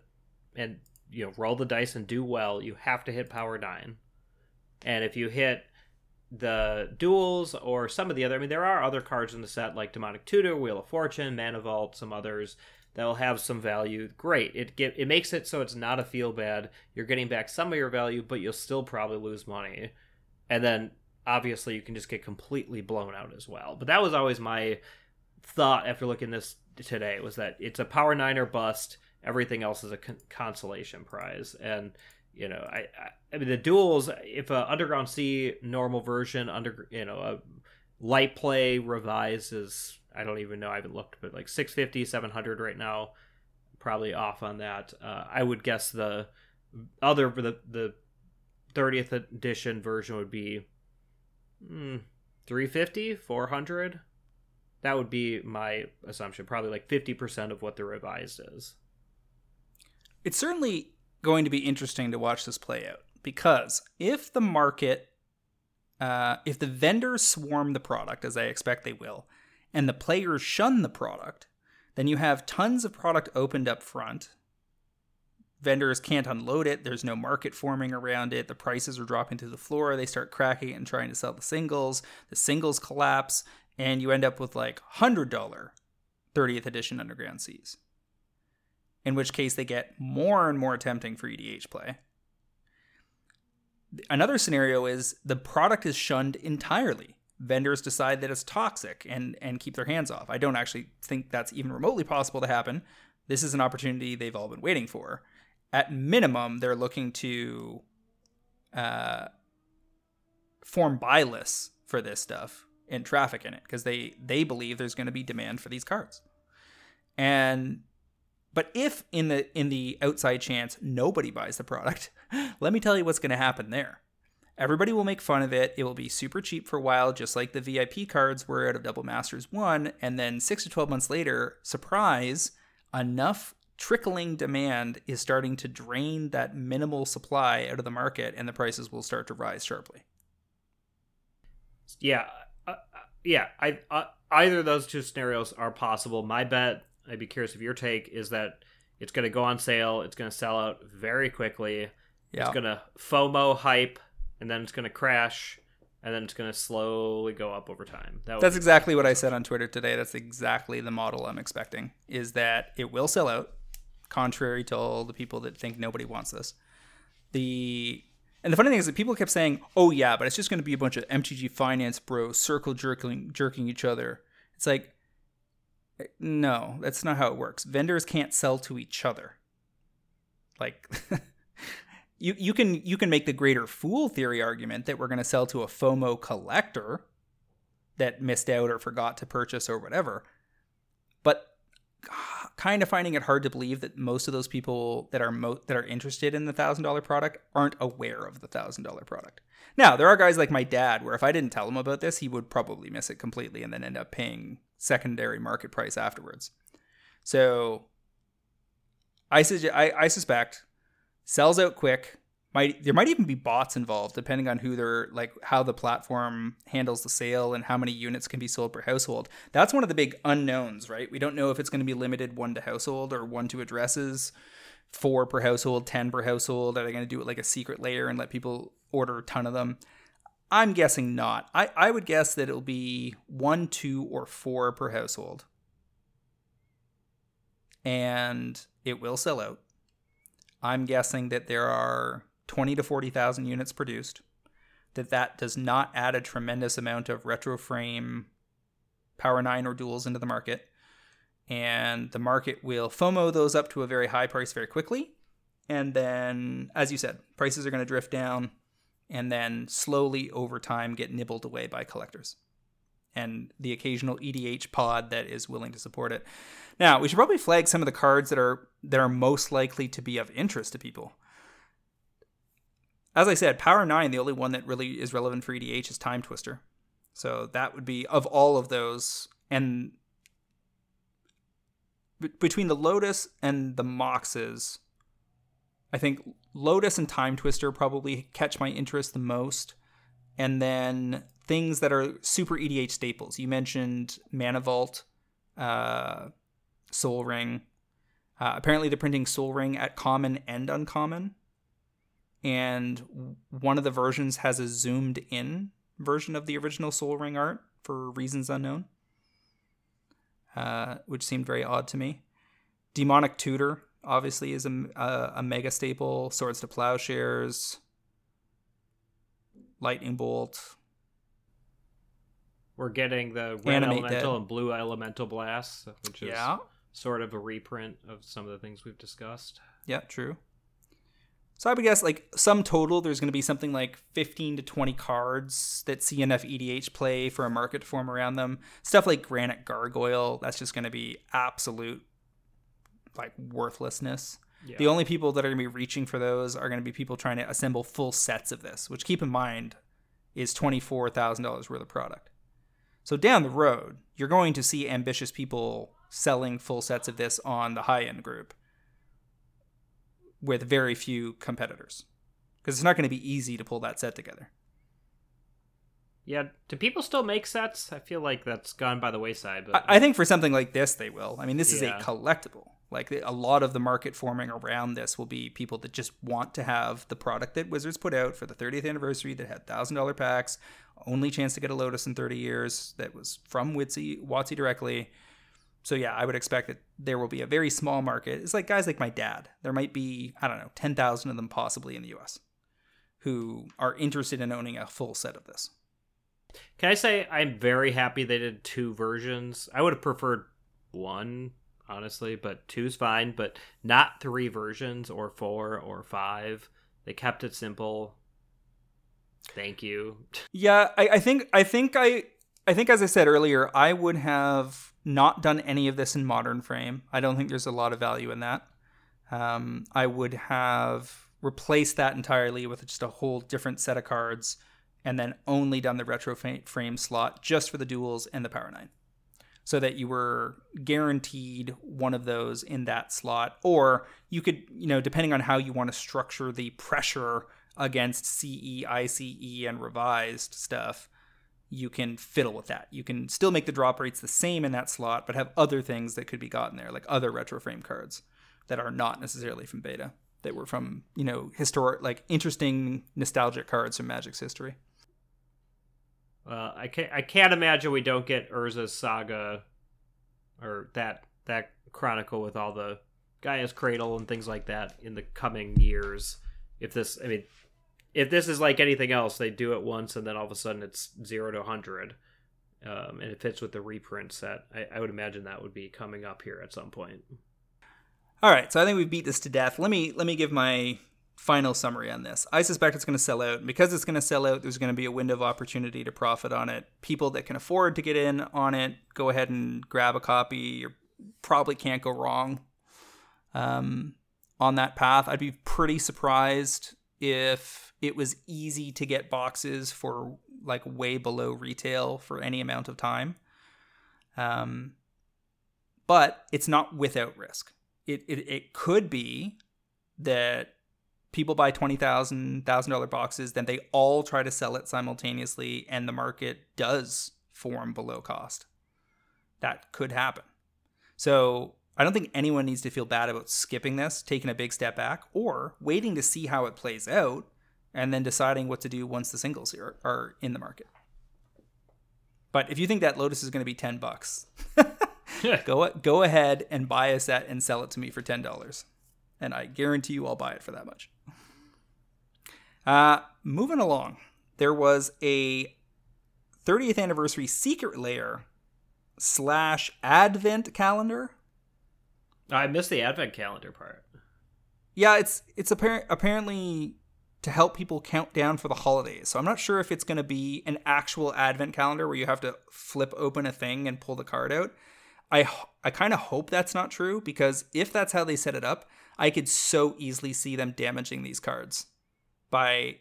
and you know roll the dice and do well you have to hit power 9 and if you hit the duels or some of the other i mean there are other cards in the set like demonic tutor wheel of fortune mana vault some others that'll have some value. Great. It get it makes it so it's not a feel bad. You're getting back some of your value but you'll still probably lose money. And then obviously you can just get completely blown out as well. But that was always my thought after looking this today was that it's a power nine or bust. Everything else is a con- consolation prize. And you know I, I i mean the duels if a underground sea normal version under you know a light play revised is i don't even know i haven't looked but like 650 700 right now probably off on that. Uh, i would guess the other the the 30th edition version would be mm, 350 400 that would be my assumption probably like 50% of what the revised is It's certainly going to be interesting to watch this play out because if the market uh, if the vendors swarm the product, as I expect they will, and the players shun the product, then you have tons of product opened up front. Vendors can't unload it. There's no market forming around it. The prices are dropping to the floor. They start cracking it and trying to sell the singles. The singles collapse, and you end up with like $100 30th edition Underground Seas. In which case, they get more and more tempting for EDH play. Another scenario is the product is shunned entirely. Vendors decide that it's toxic and, and keep their hands off. I don't actually think that's even remotely possible to happen. This is an opportunity they've all been waiting for. At minimum, they're looking to uh, form buy lists for this stuff and traffic in it because they they believe there's going to be demand for these cards. And but if in the in the outside chance nobody buys the product, let me tell you what's going to happen there. Everybody will make fun of it. It will be super cheap for a while, just like the VIP cards were out of Double Masters 1. And then six to 12 months later, surprise, enough trickling demand is starting to drain that minimal supply out of the market, and the prices will start to rise sharply. Yeah. Yeah. I, uh, either of those two scenarios are possible. My bet I'd be curious of your take is that it's going to go on sale. It's going to sell out very quickly. Yeah. It's going to FOMO hype, and then it's going to crash, and then it's going to slowly go up over time. That That's exactly what I said on Twitter today. That's exactly the model I'm expecting. Is that it will sell out, contrary to all the people that think nobody wants this. The and the funny thing is that people kept saying, "Oh yeah, but it's just going to be a bunch of MTG finance bros circle jerking jerking each other." It's like no, that's not how it works. Vendors can't sell to each other. Like you you can you can make the greater fool theory argument that we're going to sell to a FOMO collector that missed out or forgot to purchase or whatever. But kind of finding it hard to believe that most of those people that are mo- that are interested in the $1000 product aren't aware of the $1000 product. Now, there are guys like my dad where if I didn't tell him about this, he would probably miss it completely and then end up paying secondary market price afterwards. So I, I, I suspect sells out quick. Might there might even be bots involved, depending on who they're like how the platform handles the sale and how many units can be sold per household. That's one of the big unknowns, right? We don't know if it's going to be limited one to household or one to addresses, four per household, ten per household. Are they going to do it like a secret lair and let people order a ton of them? I'm guessing not. I, I would guess that it'll be one, two, or four per household. And it will sell out. I'm guessing that there are 20 to 40,000 units produced. That that does not add a tremendous amount of retro frame Power 9 or duals into the market. And the market will FOMO those up to a very high price very quickly. And then, as you said, prices are going to drift down and then slowly over time get nibbled away by collectors and the occasional EDH pod that is willing to support it. Now, we should probably flag some of the cards that are that are most likely to be of interest to people. As I said, Power 9, the only one that really is relevant for EDH is Timetwister. So that would be of all of those and between the Lotus and the Moxes, I think Lotus and Timetwister probably catch my interest the most. And then things that are super EDH staples. You mentioned Mana Vault, uh, Sol Ring. Uh, apparently, they're printing Sol Ring at common and uncommon. And one of the versions has a zoomed in version of the original Sol Ring art for reasons unknown, uh, which seemed very odd to me. Demonic Tutor obviously is a, a, a mega staple. Swords to Plowshares, Lightning Bolt. We're getting the red Animate elemental Dead. and blue elemental blasts, which is yeah. sort of a reprint of some of the things we've discussed. Yeah, true. So I would guess like some total, there's going to be something like 15 to 20 cards that see enough EDH play for a market to form around them. Stuff like Granite Gargoyle, that's just going to be absolute like worthlessness. Yeah. The only people that are going to be reaching for those are going to be people trying to assemble full sets of this, which keep in mind is $24,000 worth of product. So down the road, you're going to see ambitious people selling full sets of this on the high end group with very few competitors because it's not going to be easy to pull that set together. Yeah, do people still make sets? I feel like that's gone by the wayside. But I, I think for something like this, they will. I mean, this is a collectible. Like a lot of the market forming around this will be people that just want to have the product that Wizards put out for the 30th anniversary that had thousand dollar packs, only chance to get a Lotus in 30 years that was from Witsy Watsy directly. So yeah, I would expect that there will be a very small market. It's like guys like my dad. There might be I don't know 10,000 of them possibly in the U.S. who are interested in owning a full set of this. Can I say I'm very happy they did two versions? I would have preferred one, honestly, but two's fine, but not three versions or four or five. They kept it simple. Thank you. Yeah, I, I think I think I I think as I said earlier, I would have not done any of this in modern frame. I don't think there's a lot of value in that. Um, I would have replaced that entirely with just a whole different set of cards, and then only done the retro frame slot just for the duels and the power nine, so that you were guaranteed one of those in that slot, or you could, you know, depending on how you want to structure the pressure against CE, ICE, and revised stuff, you can fiddle with that. You can still make the drop rates the same in that slot, but have other things that could be gotten there, like other retro frame cards that are not necessarily from beta, that were from, you know, historic, like interesting nostalgic cards from Magic's history. Uh, I can't. I can't imagine we don't get Urza's saga, or that that chronicle with all the Gaea's cradle and things like that in the coming years. If this, I mean, if this is like anything else, they do it once and then all of a sudden it's zero to hundred, um, and it fits with the reprint set. I, I would imagine that would be coming up here at some point. All right, so I think we've beat this to death. Let me let me give my final summary on this. I suspect it's going to sell out. Because it's going to sell out, there's going to be a window of opportunity to profit on it. People that can afford to get in on it, go ahead and grab a copy. You probably can't go wrong um, on that path. I'd be pretty surprised if it was easy to get boxes for like way below retail for any amount of time. Um, but it's not without risk. It, it, it could be that people buy twenty thousand thousand dollar boxes, then they all try to sell it simultaneously, and the market does form below cost. That could happen. So I don't think anyone needs to feel bad about skipping this, taking a big step back, or waiting to see how it plays out, and then deciding what to do once the singles are, are in the market. But if you think that Lotus is going to be ten bucks, go go ahead and buy a set and sell it to me for ten dollars, and I guarantee you I'll buy it for that much. Uh, moving along, there was a 30th anniversary secret lair slash advent calendar. Oh, I missed the advent calendar part. Yeah, it's it's apparent apparently to help people count down for the holidays. So I'm not sure if it's going to be an actual advent calendar where you have to flip open a thing and pull the card out. I I kind of hope that's not true because if that's how they set it up, I could so easily see them damaging these cards by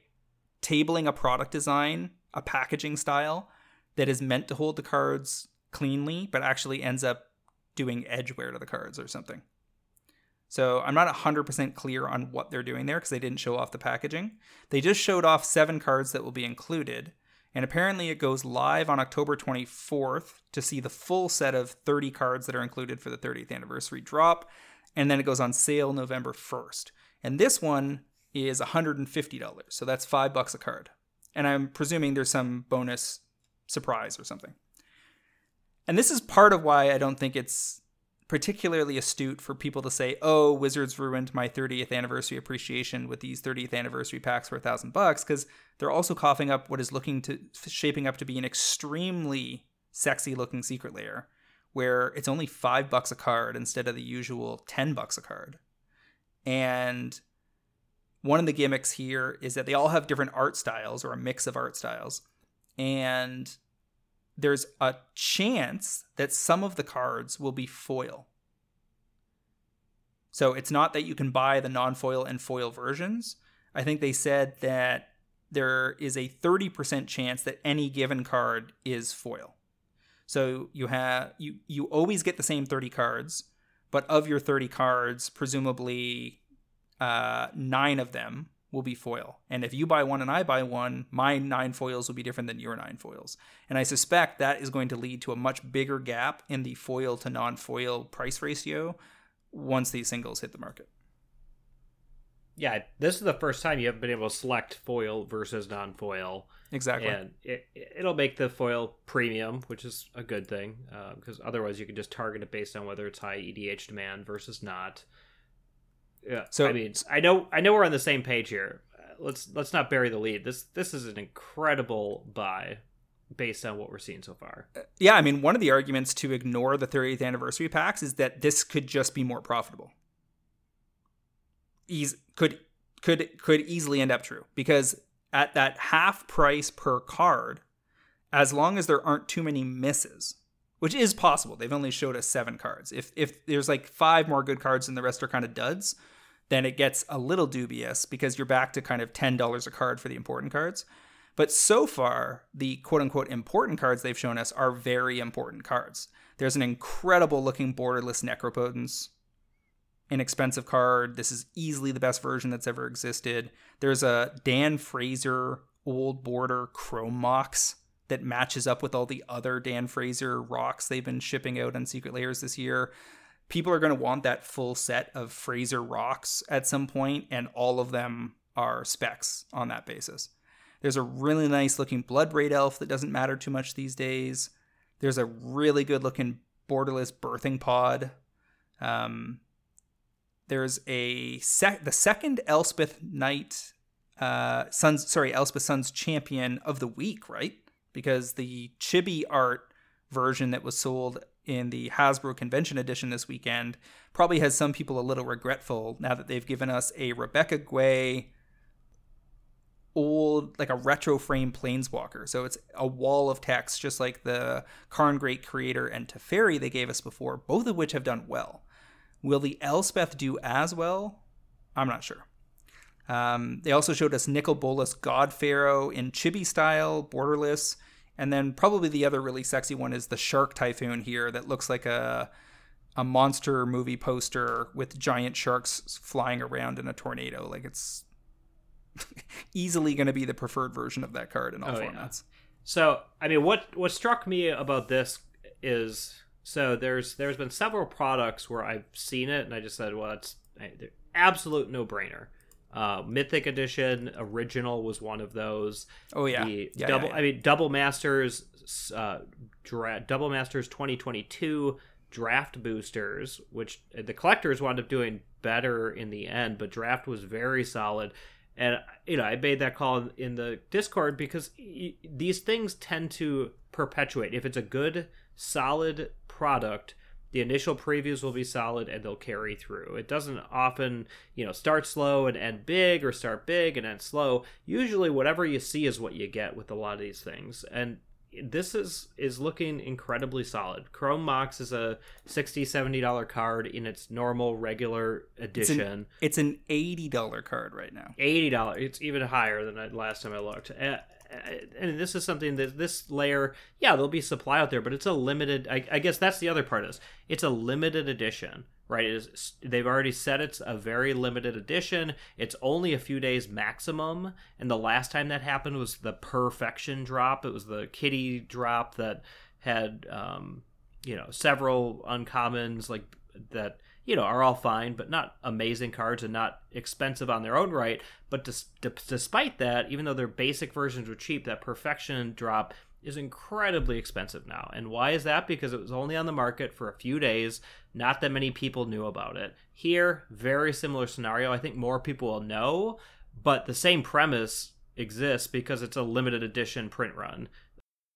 tabling a product design, a packaging style that is meant to hold the cards cleanly but actually ends up doing edge wear to the cards or something. So I'm not 100% clear on what they're doing there because they didn't show off the packaging. They just showed off seven cards that will be included. And apparently it goes live on October 24th to see the full set of 30 cards that are included for the 30th anniversary drop. And then it goes on sale November 1st. And this one is $150. So that's five bucks a card. And I'm presuming there's some bonus surprise or something. And this is part of why I don't think it's particularly astute for people to say, "Oh, Wizards ruined my 30th anniversary appreciation with these 30th anniversary packs for a thousand bucks," because they're also coughing up what is looking to shaping up to be an extremely sexy-looking secret lair, where it's only five bucks a card instead of the usual ten bucks a card. And one of the gimmicks here is that they all have different art styles or a mix of art styles, and there's a chance that some of the cards will be foil. So it's not that you can buy the non foil and foil versions. I think they said that there is a 30% chance that any given card is foil. So you have you you always get the same 30 cards, but of your 30 cards, presumably uh, 9 of them will be foil. And if you buy one and I buy one, my nine foils will be different than your nine foils. And I suspect that is going to lead to a much bigger gap in the foil to non foil price ratio once these singles hit the market. Yeah, this is the first time you haven't been able to select foil versus non foil. Exactly. And it, it'll make the foil premium, which is a good thing, because uh, otherwise you can just target it based on whether it's high EDH demand versus not. Yeah. So I mean, I know I know we're on the same page here. Let's let's not bury the lead. This this is an incredible buy based on what we're seeing so far. Uh, yeah, I mean, one of the arguments to ignore the 30th anniversary packs is that this could just be more profitable. Ease could could could easily end up true because at that half price per card, as long as there aren't too many misses, which is possible. They've only showed us seven cards. If if there's like five more good cards and the rest are kind of duds, then it gets a little dubious because you're back to kind of $10 a card for the important cards. But so far, the quote unquote important cards they've shown us are very important cards. There's an incredible looking borderless Necropotence, inexpensive card. This is easily the best version that's ever existed. There's a Dan Frazier old border Chrome Mox that matches up with all the other Dan Frazier rocks they've been shipping out on Secret Lairs this year people are going to want that full set of Frazier rocks at some point, and all of them are specs on that basis. There's a really nice looking Blood Bloodbraid Elf that doesn't matter too much these days. There's a really good looking borderless birthing pod. Um, there's a sec- the second Elspeth Knight, uh, Sun's, sorry, Elspeth Sun's champion of the week, right? Because the chibi art version that was sold in the Hasbro Convention Edition this weekend probably has some people a little regretful now that they've given us a Rebecca Guay old like a retro frame planeswalker. So it's a wall of text just like the karn great creator and teferi they gave us before both of which have done well. Will the elspeth do as well? I'm not sure. Um, they also showed us nicol bolas god pharaoh in chibi style borderless and then probably the other really sexy one is the Shark Typhoon here that looks like a a monster movie poster with giant sharks flying around in a tornado. Like it's easily going to be the preferred version of that card in all oh, formats. Yeah. So, I mean, what what struck me about this is so there's there's been several products where I've seen it and I just said, well, it's eh, absolute no brainer. Uh, Mythic Edition original was one of those. Oh yeah, the yeah double. Yeah, yeah. I mean, Double Masters, uh, dra- Double Masters 2022 draft boosters, which the collectors wound up doing better in the end, but draft was very solid. And you know, I made that call in the Discord because these things tend to perpetuate. If it's a good, solid product, the initial previews will be solid and they'll carry through. It doesn't often, you know, start slow and end big or start big and end slow. Usually whatever you see is what you get with a lot of these things. And this is is looking incredibly solid. Chrome Mox is a 60 70 dollar card in its normal regular edition. It's an, it's an $80 card right now. $80. It's even higher than last time I looked uh, and this is something that this layer, yeah, there'll be supply out there, but it's a limited. I, I guess that's the other part is it's a limited edition, right? It is, they've already said it's a very limited edition. It's only a few days maximum, and the last time that happened was the perfection drop. It was the kitty drop that had, um, you know, several uncommons like that you know, are all fine, but not amazing cards and not expensive on their own right. But d- despite that, even though their basic versions were cheap, that Perfection drop is incredibly expensive now. And why is that? Because it was only on the market for a few days. Not that many people knew about it. Here, very similar scenario. I think more people will know, but the same premise exists because it's a limited edition print run.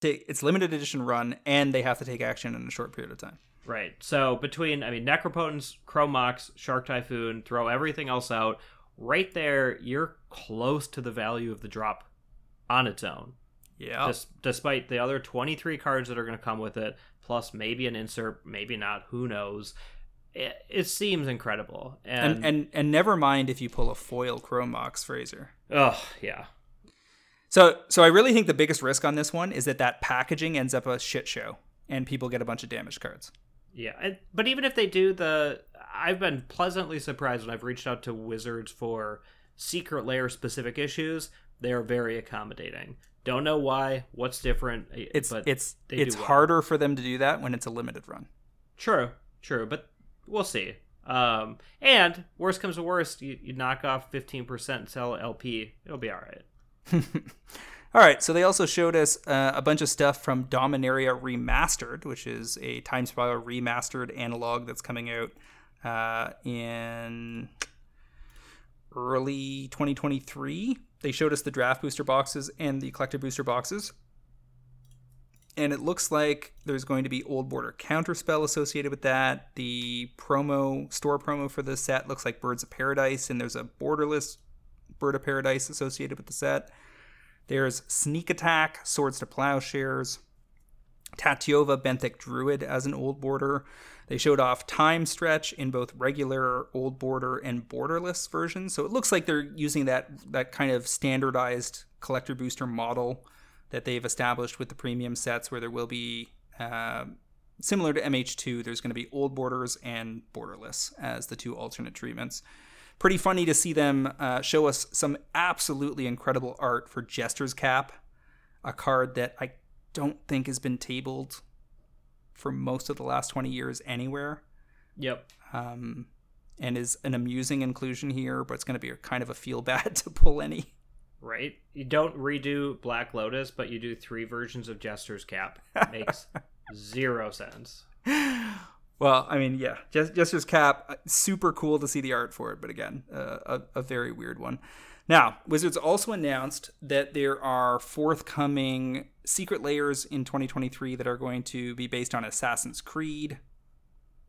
It's limited edition run, and they have to take action in a short period of time. Right. So between, I mean, Necropotence, Chrome Mox, Shark Typhoon, throw everything else out, right there, you're close to the value of the drop on its own. Yeah. Des- despite the other 23 cards that are going to come with it, plus maybe an insert, maybe not, who knows. It, it seems incredible. And, and, and and never mind if you pull a foil Chrome Mox Frazier. Oh, yeah. So so I really think the biggest risk on this one is that that packaging ends up a shit show and people get a bunch of damaged cards. Yeah, but even if they do the, I've been pleasantly surprised when I've reached out to Wizards for secret lair specific issues, they are very accommodating. Don't know why. What's different? It's but it's it's well. harder for them to do that when it's a limited run. True, true, but we'll see. Um, and worst comes to worst, you, you knock off fifteen percent, sell LP, it'll be all right. All right, so they also showed us uh, a bunch of stuff from Dominaria Remastered, which is a Time Spiral remastered analog that's coming out uh, in early 2023. They showed us the draft booster boxes and the collector booster boxes. And it looks like there's going to be Old Border Counterspell associated with that. The promo, store promo for this set looks like Birds of Paradise, and there's a borderless Bird of Paradise associated with the set. There's Sneak Attack, Swords to Plowshares, Tatyova Benthic Druid as an old border. They showed off Time Stretch in both regular old border and borderless versions. So it looks like they're using that that kind of standardized collector booster model that they've established with the premium sets, where there will be uh, similar to MH2. There's going to be old borders and borderless as the two alternate treatments pretty funny to see them uh, show us some absolutely incredible art for Jester's Cap, a card that I don't think has been tabled for most of the last 20 years anywhere. Yep. Um, and is an amusing inclusion here, but it's going to be a kind of a feel bad to pull any. Right. You don't redo Black Lotus, but you do three versions of Jester's Cap. Makes zero sense. Well, I mean, yeah, Jest- Jester's Cap, uh, super cool to see the art for it, but again, uh, a, a very weird one. Now, Wizards also announced that there are forthcoming secret lairs in 2023 that are going to be based on Assassin's Creed,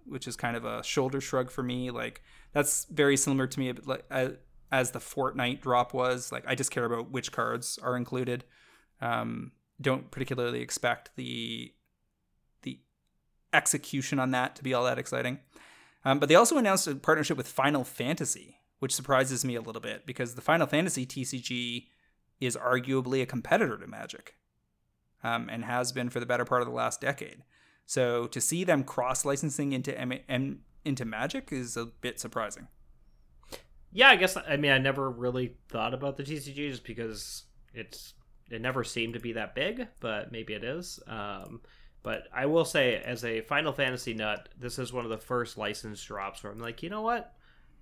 which is kind of a shoulder shrug for me. Like, that's very similar to me as the Fortnite drop was. Like, I just care about which cards are included. Um, don't particularly expect the execution on that to be all that exciting. Um, but they also announced a partnership with Final Fantasy, which surprises me a little bit because the Final Fantasy TCG is arguably a competitor to Magic um, and has been for the better part of the last decade. So to see them cross licensing into M- M- into Magic is a bit surprising. Yeah, I guess I mean I never really thought about the TCG just because it's it never seemed to be that big, but maybe it is. Um, but I will say, as a Final Fantasy nut, this is one of the first license drops where I'm like, you know what?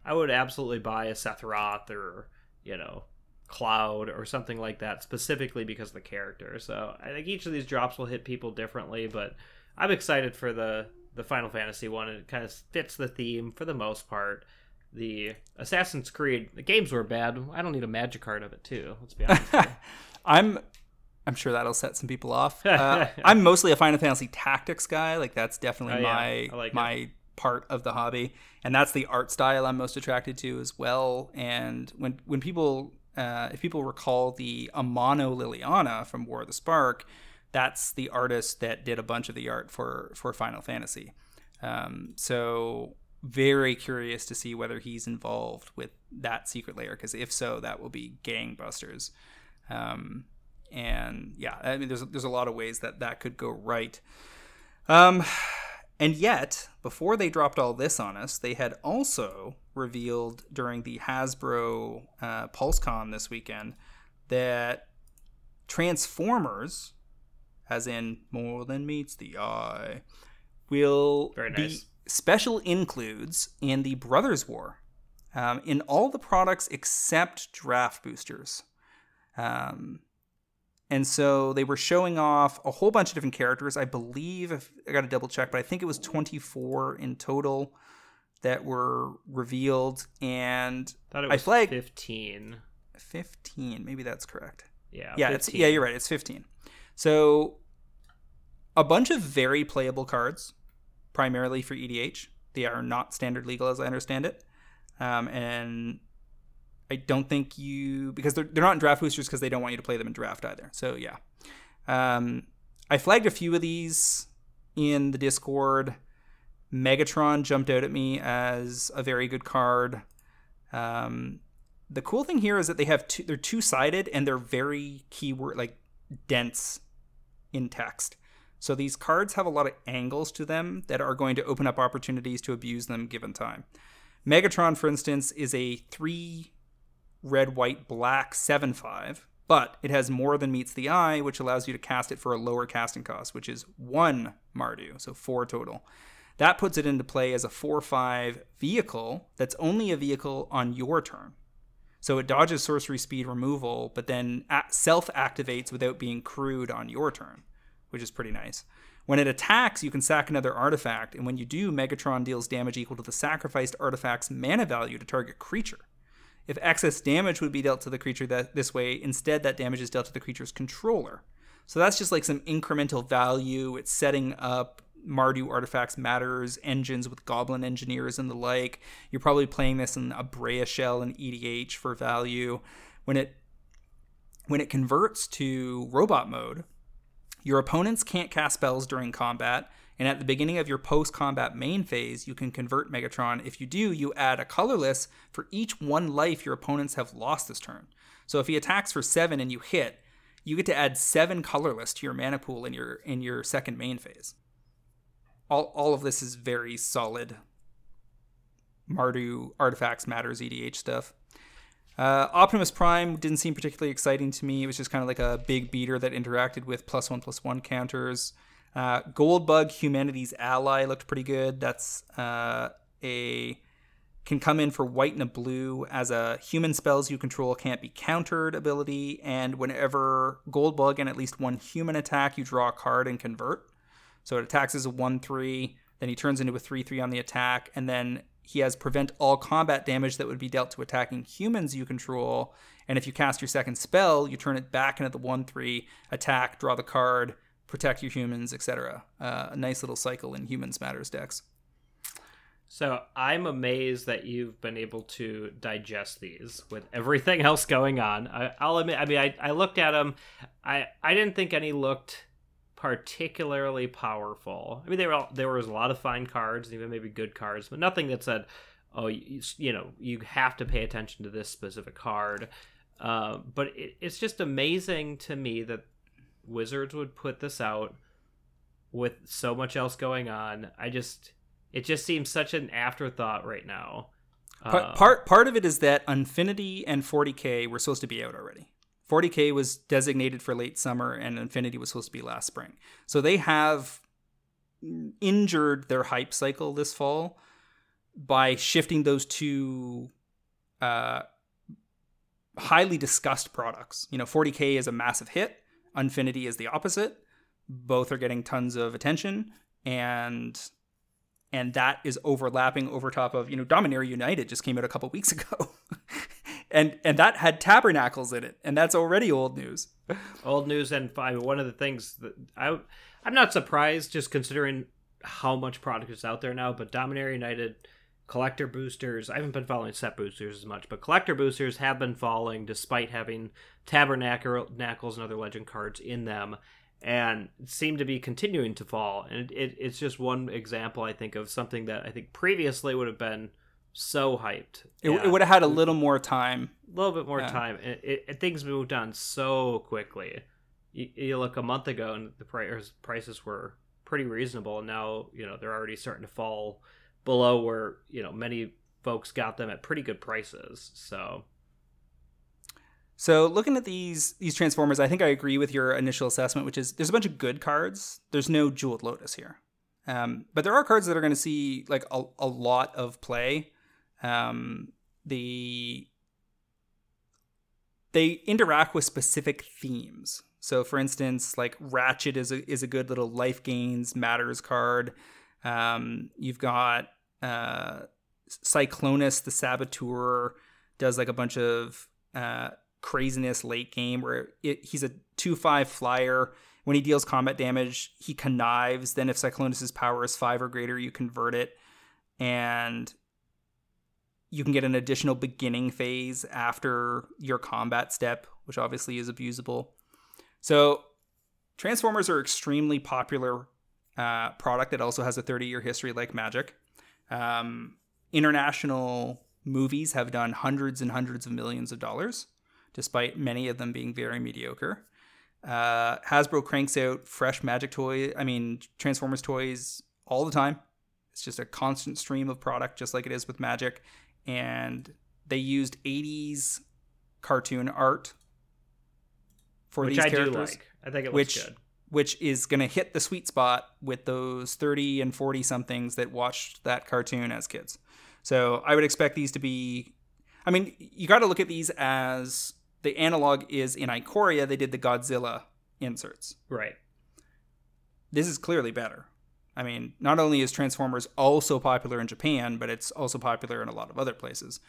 I would absolutely buy a Sephiroth or, you know, Cloud or something like that specifically because of the character. So I think each of these drops will hit people differently, but I'm excited for the the Final Fantasy one. It kind of fits the theme for the most part. The Assassin's Creed, the games were bad. I don't need a magic card of it too. Let's be honest. I'm I'm sure that'll set some people off. Uh, I'm mostly a Final Fantasy Tactics guy. Like that's definitely Oh, yeah. my like my it. part of the hobby, and that's the art style I'm most attracted to as well. And when when people uh, if people recall the Amano Liliana from War of the Spark, that's the artist that did a bunch of the art for for Final Fantasy. Um, so very curious to see whether he's involved with that secret lair because if so, that will be gangbusters. Um, and yeah, I mean, there's there's a lot of ways that that could go right. Um, and yet, before they dropped all this on us, they had also revealed during the Hasbro uh, PulseCon this weekend that Transformers, as in more than meets the eye, will Very be special includes in the Brothers War, um, in all the products except draft boosters. Um, and so they were showing off a whole bunch of different characters. I believe, if, I got to double check, but I think it was 24 in total that were revealed. And Thought it I was flagged- 15. 15, maybe that's correct. Yeah. Yeah, it's yeah, you're right. It's 15. So a bunch of very playable cards, primarily for EDH. They are not standard legal, as I understand it. Um, and I don't think you because they're they're not in draft boosters because they don't want you to play them in draft either. So yeah, um, I flagged a few of these in the Discord. Megatron jumped out at me as a very good card. Um, the cool thing here is that they have two, they're two sided and they're very keyword like dense in text. So these cards have a lot of angles to them that are going to open up opportunities to abuse them given time. Megatron, for instance, is a three red, white, black 7 5, but it has more than meets the eye, which allows you to cast it for a lower casting cost, which is one Mardu, so four total. That puts it into play as a 4 5 vehicle that's only a vehicle on your turn. So it dodges sorcery speed removal, but then self activates without being crewed on your turn, which is pretty nice. When it attacks, you can sack another artifact, and when you do, Megatron deals damage equal to the sacrificed artifact's mana value to target creature. If excess damage would be dealt to the creature that this way, instead that damage is dealt to the creature's controller. So that's just like some incremental value. It's setting up Mardu artifacts matters, engines with goblin engineers and the like. You're probably playing this in a Breya shell and EDH for value. When it when it converts to robot mode, your opponents can't cast spells during combat, and at the beginning of your post combat main phase, you can convert Megatron. If you do, you add a colorless for each one life your opponents have lost this turn. So if he attacks for seven and you hit, you get to add seven colorless to your mana pool in your in your second main phase all, all of this is very solid Mardu artifacts matters EDH stuff. Uh, Optimus Prime didn't seem particularly exciting to me. It was just kind of like a big beater that interacted with plus one plus one counters. Uh, Goldbug, Humanity's Ally, looked pretty good. That's uh, a can come in for white and a blue as a human spells you control can't be countered ability, and whenever Goldbug and at least one human attack, you draw a card and convert. So it attacks as a 1 3, then he turns into a 3 3 on the attack, and then he has prevent all combat damage that would be dealt to attacking humans you control. And if you cast your second spell, you turn it back into the 1 3, attack, draw the card, protect your humans, etc. Uh, a nice little cycle in Humans Matters decks. So I'm amazed that you've been able to digest these with everything else going on. I, will admit, I mean, I, I looked at them. I, I didn't think any looked particularly powerful. I mean, there were there was a lot of fine cards, even maybe good cards, but nothing that said, "Oh, you, you know, you have to pay attention to this specific card." Uh, but it, it's just amazing to me that Wizards would put this out with so much else going on. I just it just seems such an afterthought right now. Part, uh, part part of it is that Unfinity and 40k were supposed to be out already. 40K was designated for late summer and Unfinity was supposed to be last spring. So they have injured their hype cycle this fall by shifting those two uh, highly discussed products. You know, 40K is a massive hit, Unfinity is the opposite. Both are getting tons of attention and and that is overlapping over top of, you know, Dominaria United just came out a couple weeks ago and and that had tabernacles in it, and that's already old news. old news, and five. one of the things that I I'm not surprised, just considering how much product is out there now. But Dominaria United collector boosters, I haven't been following set boosters as much, but collector boosters have been falling despite having tabernacles and other legend cards in them and seem to be continuing to fall. And it, it's just one example, I think, of something that I think previously would have been so hyped. It, yeah. it would have had a little more time. A little bit more yeah. time. It, it, it, things moved on so quickly. You, you, look a month ago and the prices prices were pretty reasonable. And now you know they're already starting to fall below where you know many folks got them at pretty good prices. So. So looking at these these transformers, I think I agree with your initial assessment, which is there's a bunch of good cards. There's no jeweled lotus here, um, but there are cards that are going to see like a, a lot of play um, the they interact with specific themes. So, for instance, like Ratchet is a is a good little life gains matters card. Um, you've got uh, Cyclonus, the Saboteur, does like a bunch of uh, craziness late game where it, he's a two five flyer. When he deals combat damage, he connives. Then, if Cyclonus's power is five or greater, you convert it, and you can get an additional beginning phase after your combat step, which obviously is abusable. So, Transformers are extremely popular uh, product that also has a 30 year history like Magic. Um, international movies have done hundreds and hundreds of millions of dollars, despite many of them being very mediocre. Uh, Hasbro cranks out fresh Magic toys, I mean, Transformers toys all the time. It's just a constant stream of product, just like it is with Magic and they used 80s cartoon art for which these I characters, do like. I think it looks which good. Which is going to hit the sweet spot with those 30 and 40 somethings that watched that cartoon as kids. So I would expect these to be. I mean, you got to look at these as the analog is in Ikoria. They did the Godzilla inserts. Right. This is clearly better. I mean, not only is Transformers also popular in Japan, but it's also popular in a lot of other places.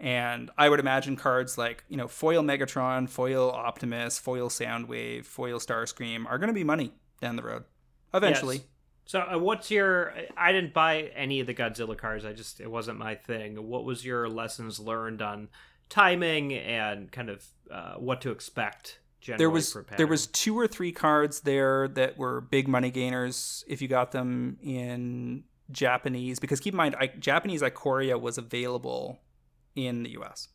And I would imagine cards like, you know, Foil Megatron, Foil Optimus, Foil Soundwave, Foil Starscream are going to be money down the road eventually. Yes. So, uh, what's your? I didn't buy any of the Godzilla cards. I just it wasn't my thing. What was your lessons learned on timing and kind of uh, what to expect? Generally There was there was two or three cards there that were big money gainers if you got them in Japanese because keep in mind I, Japanese Ikoria was available in the US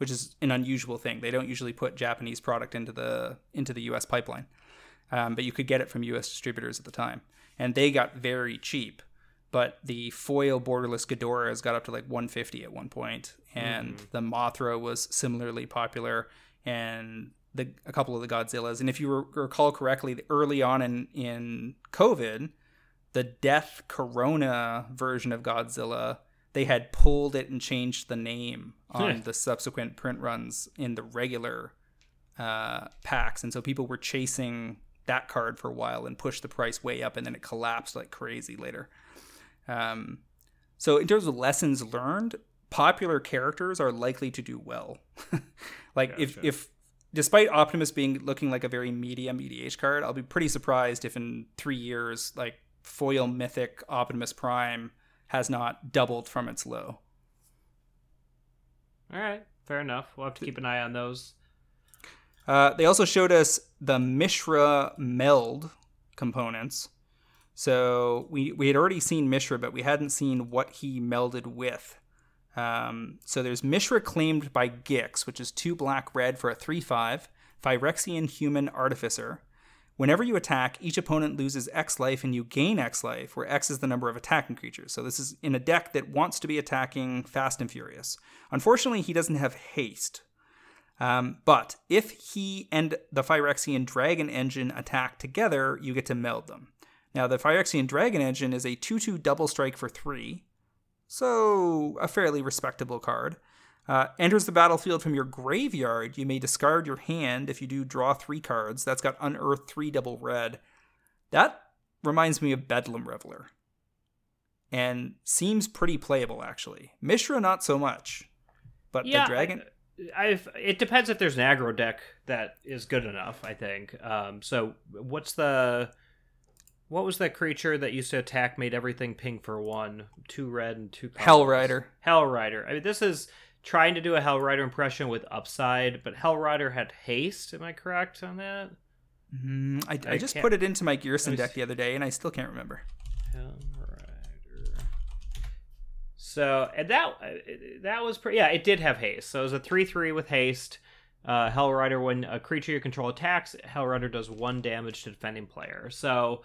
which is an unusual thing. They don't usually put Japanese product into the into the US pipeline. Um, but you could get it from US distributors at the time. And they got very cheap. But the foil borderless Ghidorahs got up to like 150 at one point, and the Mothra was similarly popular, and the a couple of the Godzillas. And if you re- recall correctly, early on in in COVID, the Death Corona version of Godzilla, they had pulled it and changed the name on the subsequent print runs in the regular uh, packs, and so people were chasing that card for a while and pushed the price way up, and then it collapsed like crazy later. Um, so in terms of lessons learned, popular characters are likely to do well. like if if despite Optimus being looking like a very medium EDH card, I'll be pretty surprised if in three years like foil mythic Optimus Prime has not doubled from its low. All right, fair enough. We'll have to keep an eye on those. Uh, they also showed us the Mishra meld components. So we, we had already seen Mishra, but we hadn't seen what he melded with. Um, so there's Mishra claimed by Gix, which is two black red for a 3 5, Phyrexian human artificer. Whenever you attack, each opponent loses X life and you gain X life, where X is the number of attacking creatures. So this is in a deck that wants to be attacking fast and furious. Unfortunately, he doesn't have haste. Um, but if he and the Phyrexian Dragon Engine attack together, you get to meld them. Now, the Phyrexian Dragon Engine is a 2 2 double strike for 3, so a fairly respectable card. Uh, enters the battlefield from your graveyard. You may discard your hand. If you do, draw three cards. That's got Unearth 3 double red. That reminds me of Bedlam Reveler. And seems pretty playable, actually. Mishra, not so much. But Yeah, the Dragon. I've, it depends if there's an aggro deck that is good enough. I think. Um, so what's the what was that creature that used to attack made everything pink for one, two red and two colors? Hellrider. Hell Rider. I mean, this is trying to do a Hellrider impression with upside, but Hellrider had haste. Am I correct on that? Mm, I, I I just can't- put it into my Gearson deck the other day, and I still can't remember. So and that that was pretty. Yeah, it did have haste. So it was a three three with haste. Uh, Hellrider, when a creature you control attacks, Hellrider does one damage to defending player. So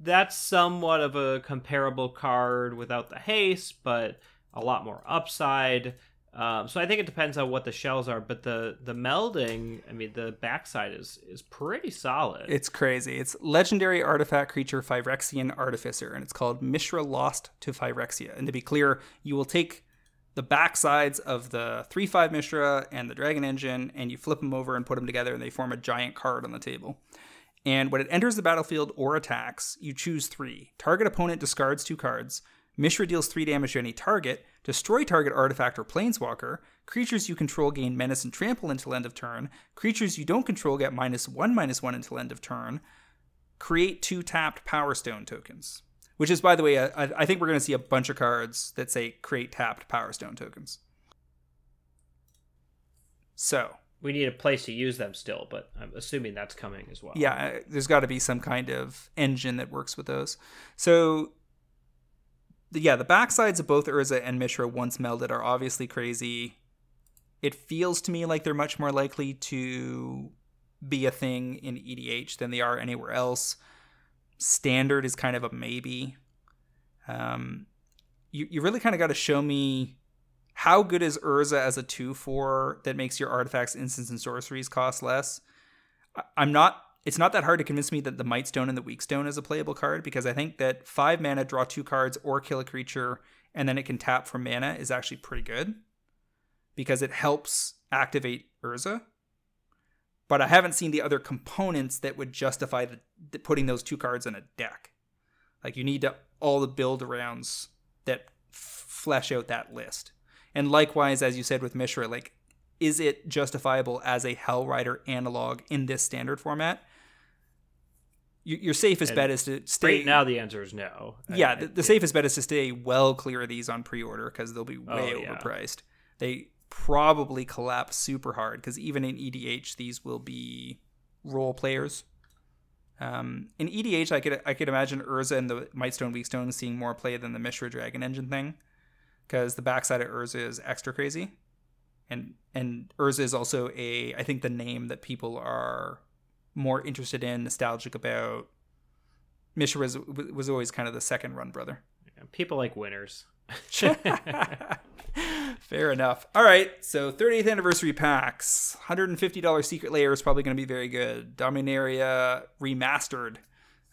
that's somewhat of a comparable card without the haste, but a lot more upside. Um, so I think it depends on what the shells are, but the the melding, I mean, the backside is is pretty solid. It's crazy. It's legendary artifact creature Phyrexian Artificer, and it's called Mishra Lost to Phyrexia. And to be clear, you will take the backsides of the 3 5 Mishra and the Dragon Engine, and you flip them over and put them together, and they form a giant card on the table. And when it enters the battlefield or attacks, you choose three. Target opponent discards two cards. Mishra deals three damage to any target. Destroy target artifact or planeswalker. Creatures you control gain menace and trample until end of turn. Creatures you don't control get minus one, minus one until end of turn. Create two tapped Power Stone tokens. Which is, by the way, I, I think we're going to see a bunch of cards that say create tapped Power Stone tokens. So, we need a place to use them still, but I'm assuming that's coming as well. yeah, uh, there's got to be some kind of engine that works with those. So, yeah, the backsides of both Urza and Mishra once melded are obviously crazy. It feels to me like they're much more likely to be a thing in EDH than they are anywhere else. Standard is kind of a maybe. Um, you, you really kind of got to show me how good is Urza as a 2 4 that makes your artifacts, instants, and sorceries cost less? I'm not. It's not that hard to convince me that the Mightstone and the Weakstone is a playable card because I think that five mana, draw two cards, or kill a creature, and then it can tap for mana is actually pretty good because it helps activate Urza. But I haven't seen the other components that would justify the, the putting those two cards in a deck. Like you need to, all the build arounds that f- flesh out that list. And likewise, as you said with Mishra, like, is it justifiable as a Hellrider analog in this standard format? Your, safest And bet is to stay. Right now, the answer is no. Yeah, I- the, the safest bet is to stay well clear of these on pre-order because they'll be way Oh, yeah. overpriced. They probably collapse super hard because even in EDH, these will be role players. Um, in EDH, I could I could imagine Urza and the Mightstone Weakstone seeing more play than the Mishra Dragon Engine thing, because the backside of Urza is extra crazy, and and Urza is also a I think the name that people are more interested in, nostalgic about. Mishra was was always kind of the second run brother. People like winners. Fair enough. All right, so 30th anniversary packs. $150 Secret Lair is probably going to be very good. Dominaria remastered,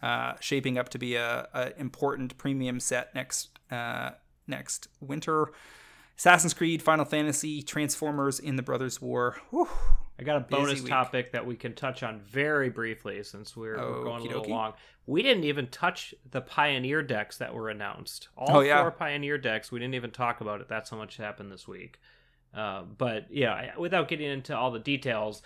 uh, shaping up to be a, a important premium set next uh, next winter. Assassin's Creed, Final Fantasy, Transformers in the Brothers War. Whew. I got a bonus topic that we can touch on very briefly since we're, we're going a little long. We didn't even touch the Pioneer decks that were announced. All Oh, yeah. four Pioneer decks. We didn't even talk about it. That's how much happened this week. Uh, but yeah, without getting into all the details,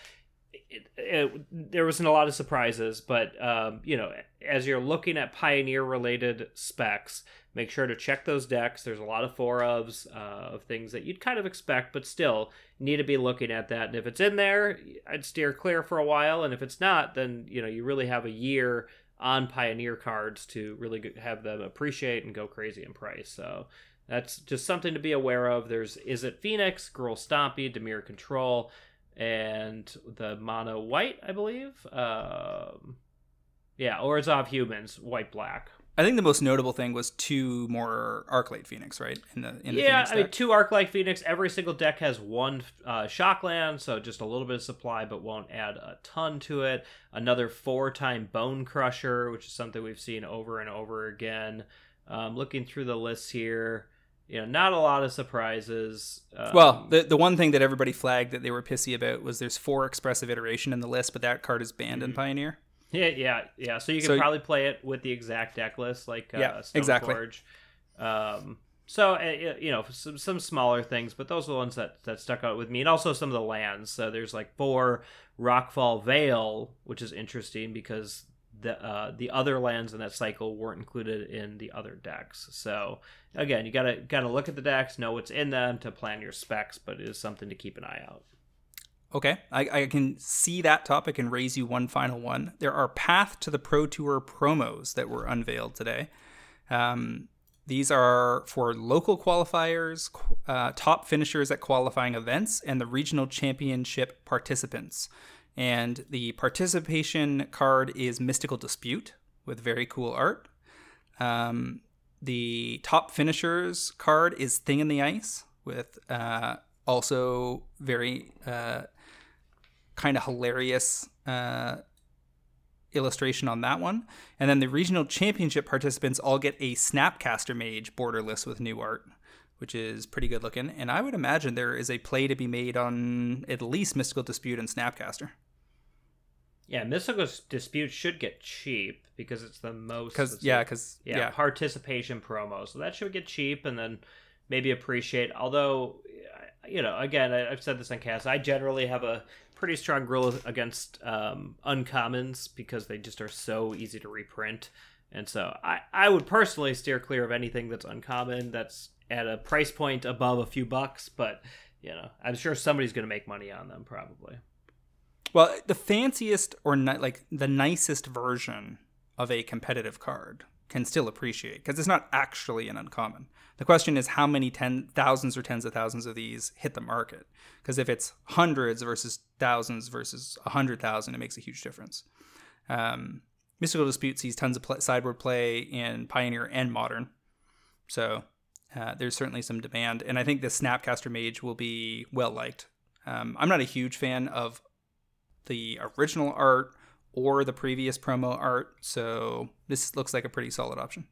it, it, there wasn't a lot of surprises. But um, you know, as you're looking at Pioneer related specs, make sure to check those decks. There's a lot of four ofs uh, of things that you'd kind of expect, but still need to be looking at that. And if it's in there, I'd steer clear for a while. And if it's not, then you know you really have a year on Pioneer cards to really have them appreciate and go crazy in price. So that's just something to be aware of. There's Izzet Phoenix, Gruul Stompy, Dimir Control, and the Mono White, I believe. Um, yeah, Orzhov Humans, White Black. I think the most notable thing was two more Arclight Phoenix, right? In the in the yeah, I mean, two Arclight Phoenix. Every single deck has one uh, Shockland, so just a little bit of supply, but won't add a ton to it. Another four time Bonecrusher, which is something we've seen over and over again. Um, looking through the list here, you know, not a lot of surprises. Um, Well, the the one thing that everybody flagged that they were pissy about was there's four expressive iteration in the list, but that card is banned in Pioneer. Yeah, yeah, yeah. So you can So- probably play it with the exact deck list, like uh, Yeah, Stone exactly. Forge. Um, so uh, you know, some some smaller things, but those are the ones that that stuck out with me, and also some of the lands. So there's like four Rockfall Vale, which is interesting because the uh, the other lands in that cycle weren't included in the other decks. So again, you gotta gotta look at the decks, know what's in them to plan your specs, but it is something to keep an eye out. Okay, I, I can see that topic and raise you one final one. There are Path to the Pro Tour promos that were unveiled today. Um, these are for local qualifiers, uh, top finishers at qualifying events, and the regional championship participants. And the participation card is Mystical Dispute with very cool art. Um, the top finishers card is Thing in the Ice with uh, also very uh, kind of hilarious uh, illustration on that one. And then the regional championship participants all get a Snapcaster Mage borderless with new art, which is pretty good looking. And I would imagine there is a play to be made on at least Mystical Dispute and Snapcaster. Yeah, Mystical Dispute should get cheap because it's the most. Because yeah, because yeah, yeah, participation promo. So that should get cheap and then maybe appreciate. Although, you know, again, I've said this on cast. I generally have a pretty strong rule against um, uncommons because they just are so easy to reprint. And so I, I would personally steer clear of anything that's uncommon that's at a price point above a few bucks. But, you know, I'm sure somebody's going to make money on them probably. Well, the fanciest or ni- like the nicest version of a competitive card can still appreciate because it's not actually an uncommon. The question is how many ten thousands or tens of thousands of these hit the market. Because if it's hundreds versus thousands versus a hundred thousand, it makes a huge difference. Um, Mystical Dispute sees tons of pl- sideboard play in Pioneer and Modern, so uh, there's certainly some demand, and I think the Snapcaster Mage will be well liked. Um, I'm not a huge fan of the original art or the previous promo art, so this looks like a pretty solid option.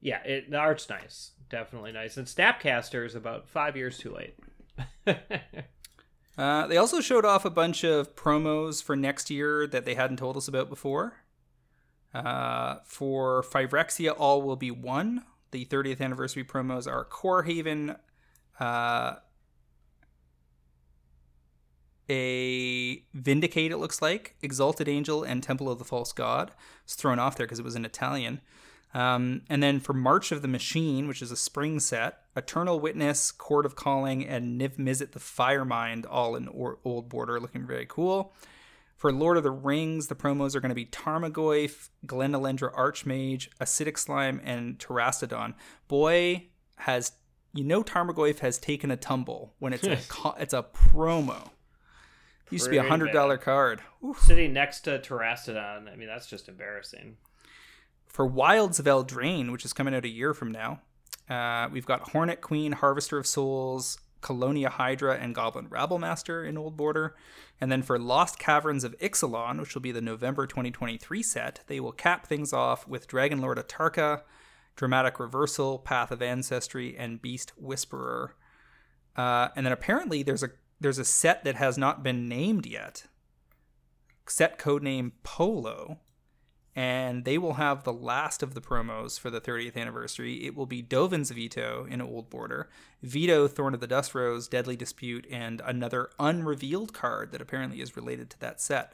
Yeah, it, the art's nice, definitely nice. And Snapcaster is about five years too late. uh, they also showed off a bunch of promos for next year that they hadn't told us about before. Uh, for Phyrexia, all will be one. The 30th anniversary promos are Kor Haven, uh, a Vindicate, it looks like, Exalted Angel, and Temple of the False God. It's thrown off there because it was in Italian. Um, and then for March of the Machine, which is a spring set, Eternal Witness, Court of Calling, and Niv Mizzet the Firemind, all in or- Old Border, looking very cool. For Lord of the Rings, the promos are going to be Tarmogoyf, Glen-Elendra Archmage, Acidic Slime, and Terastodon. Boy, has you know Tarmogoyf has taken a tumble when it's a it's a promo. Used to be a hundred dollar card. Oof. Sitting next to Terastodon, I mean that's just embarrassing. For Wilds of Eldraine, which is coming out a year from now, uh, we've got Hornet Queen, Harvester of Souls, Kalonian Hydra, and Goblin Rabblemaster in Old Border. And then for Lost Caverns of Ixalan, which will be the November 2023 set, they will cap things off with Dragonlord Atarka, Dramatic Reversal, Path of Ancestry, and Beast Whisperer. Uh, and then apparently there's a there's a set that has not been named yet. Set codename Polo, and they will have the last of the promos for the 30th anniversary. It will be Dovin's Veto in Old Border, Vito Thorn of the Dusk Rose, Deadly Dispute, and another unrevealed card that apparently is related to that set.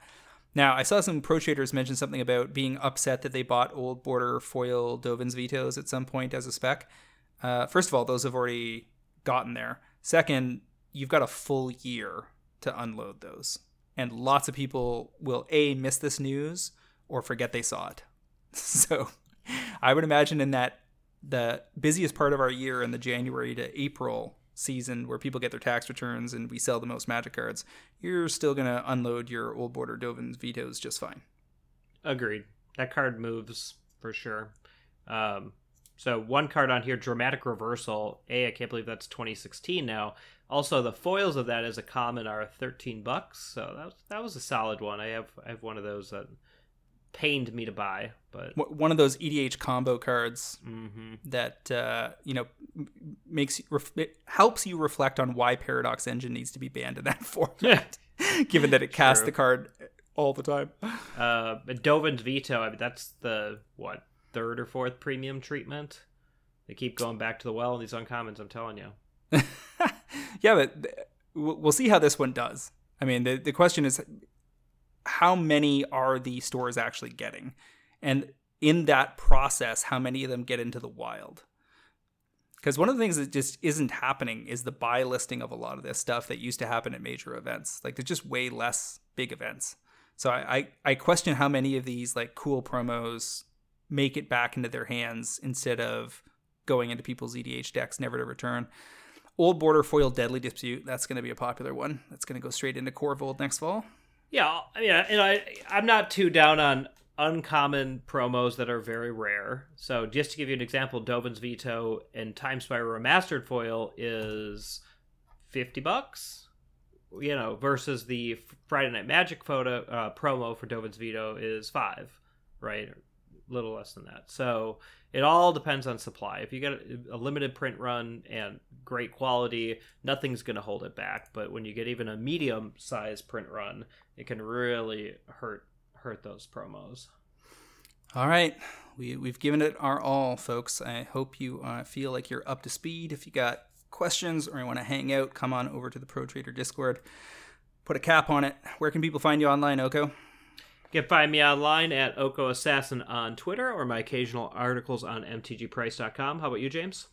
Now, I saw some pro traders mention something about being upset that they bought Old Border foil Dovin's Vetoes at some point as a spec. Uh, first of all, those have already gotten there. Second, you've got a full year to unload those. And lots of people will A, miss this news or forget they saw it. So I would imagine in that the busiest part of our year in the January to April season where people get their tax returns and we sell the most magic cards, you're still going to unload your old border Dovin's vetoes just fine. Agreed. That card moves for sure. Um, so one card on here, dramatic reversal. A, I can't believe that's 2016 now. Also, the foils of that as a common are 13 bucks. So that was, that was a solid one. I have I have one of those that pained me to buy. But one of those EDH combo cards mm-hmm. that uh, you know makes it helps you reflect on why Paradox Engine needs to be banned in that format, given that it casts the card all the time. Uh, Dovin's Veto. I mean, that's the what third or fourth premium treatment. They keep going back to the well in these uncommons. I'm telling you. yeah, but we'll see how this one does. I mean, the the question is how many are the stores actually getting? And in that process, how many of them get into the wild? Because one of the things that just isn't happening is the buy listing of a lot of this stuff that used to happen at major events. Like there's just way less big events. So I, I, I question how many of these like cool promos make it back into their hands instead of going into people's EDH decks never to return. Old Border Foil Deadly Dispute, that's going to be a popular one. That's going to go straight into Korvold next fall. Yeah, I mean, and I I'm not too down on uncommon promos that are very rare. So just to give you an example, Dovin's Veto and Time Spiral Remastered foil is fifty bucks. You know, versus the Friday Night Magic photo uh, promo for Dovin's Veto is five, right? A little less than that. So it all depends on supply. If you get a limited print run and great quality, nothing's going to hold it back. But when you get even a medium size print run, it can really hurt hurt those promos. All right, we we've given it our all, folks. I hope you uh, feel like you're up to speed. If you got questions or you want to hang out, come on over to the Pro Trader Discord. Put a cap on it. Where can people find you online, Oko? You can find me online at Oko Assassin on Twitter or my occasional articles on mtgprice.com. How about you, James?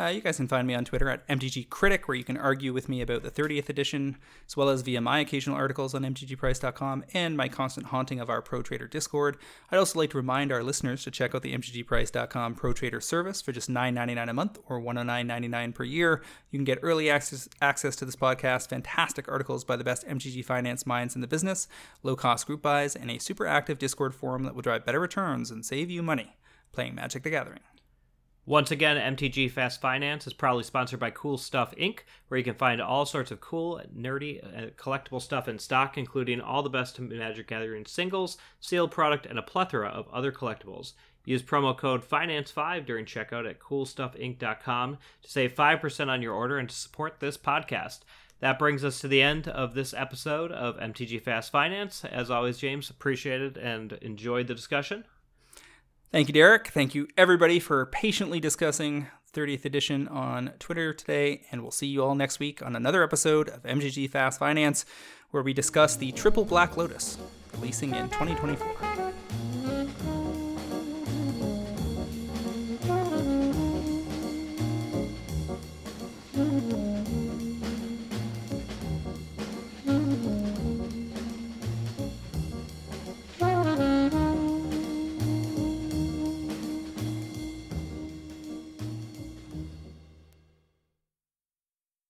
Uh, you guys can find me on Twitter at MTG Critic, where you can argue with me about the 30th edition, as well as via my occasional articles on MTGPrice.com and my constant haunting of our Pro Trader Discord. I'd also like to remind our listeners to check out the MTGPrice.com Pro Trader service for just $9.99 a month or $109.99 per year. You can get early access, access to this podcast, fantastic articles by the best MTG finance minds in the business, low cost group buys, and a super active Discord forum that will drive better returns and save you money playing Magic the Gathering. Once again, MTG Fast Finance is proudly sponsored by Cool Stuff Inc., where you can find all sorts of cool, nerdy, uh, collectible stuff in stock, including all the best Magic Gathering singles, sealed product, and a plethora of other collectibles. Use promo code FINANCE5 during checkout at coolstuffinc.com to save 5% on your order and to support this podcast. That brings us to the end of this episode of MTG Fast Finance. As always, James, appreciated and enjoyed the discussion. Thank you, Derek. Thank you, everybody, for patiently discussing 30th edition on Twitter today. And we'll see you all next week on another episode of MTG Fast Finance, where we discuss the Triple Black Lotus releasing in 2024.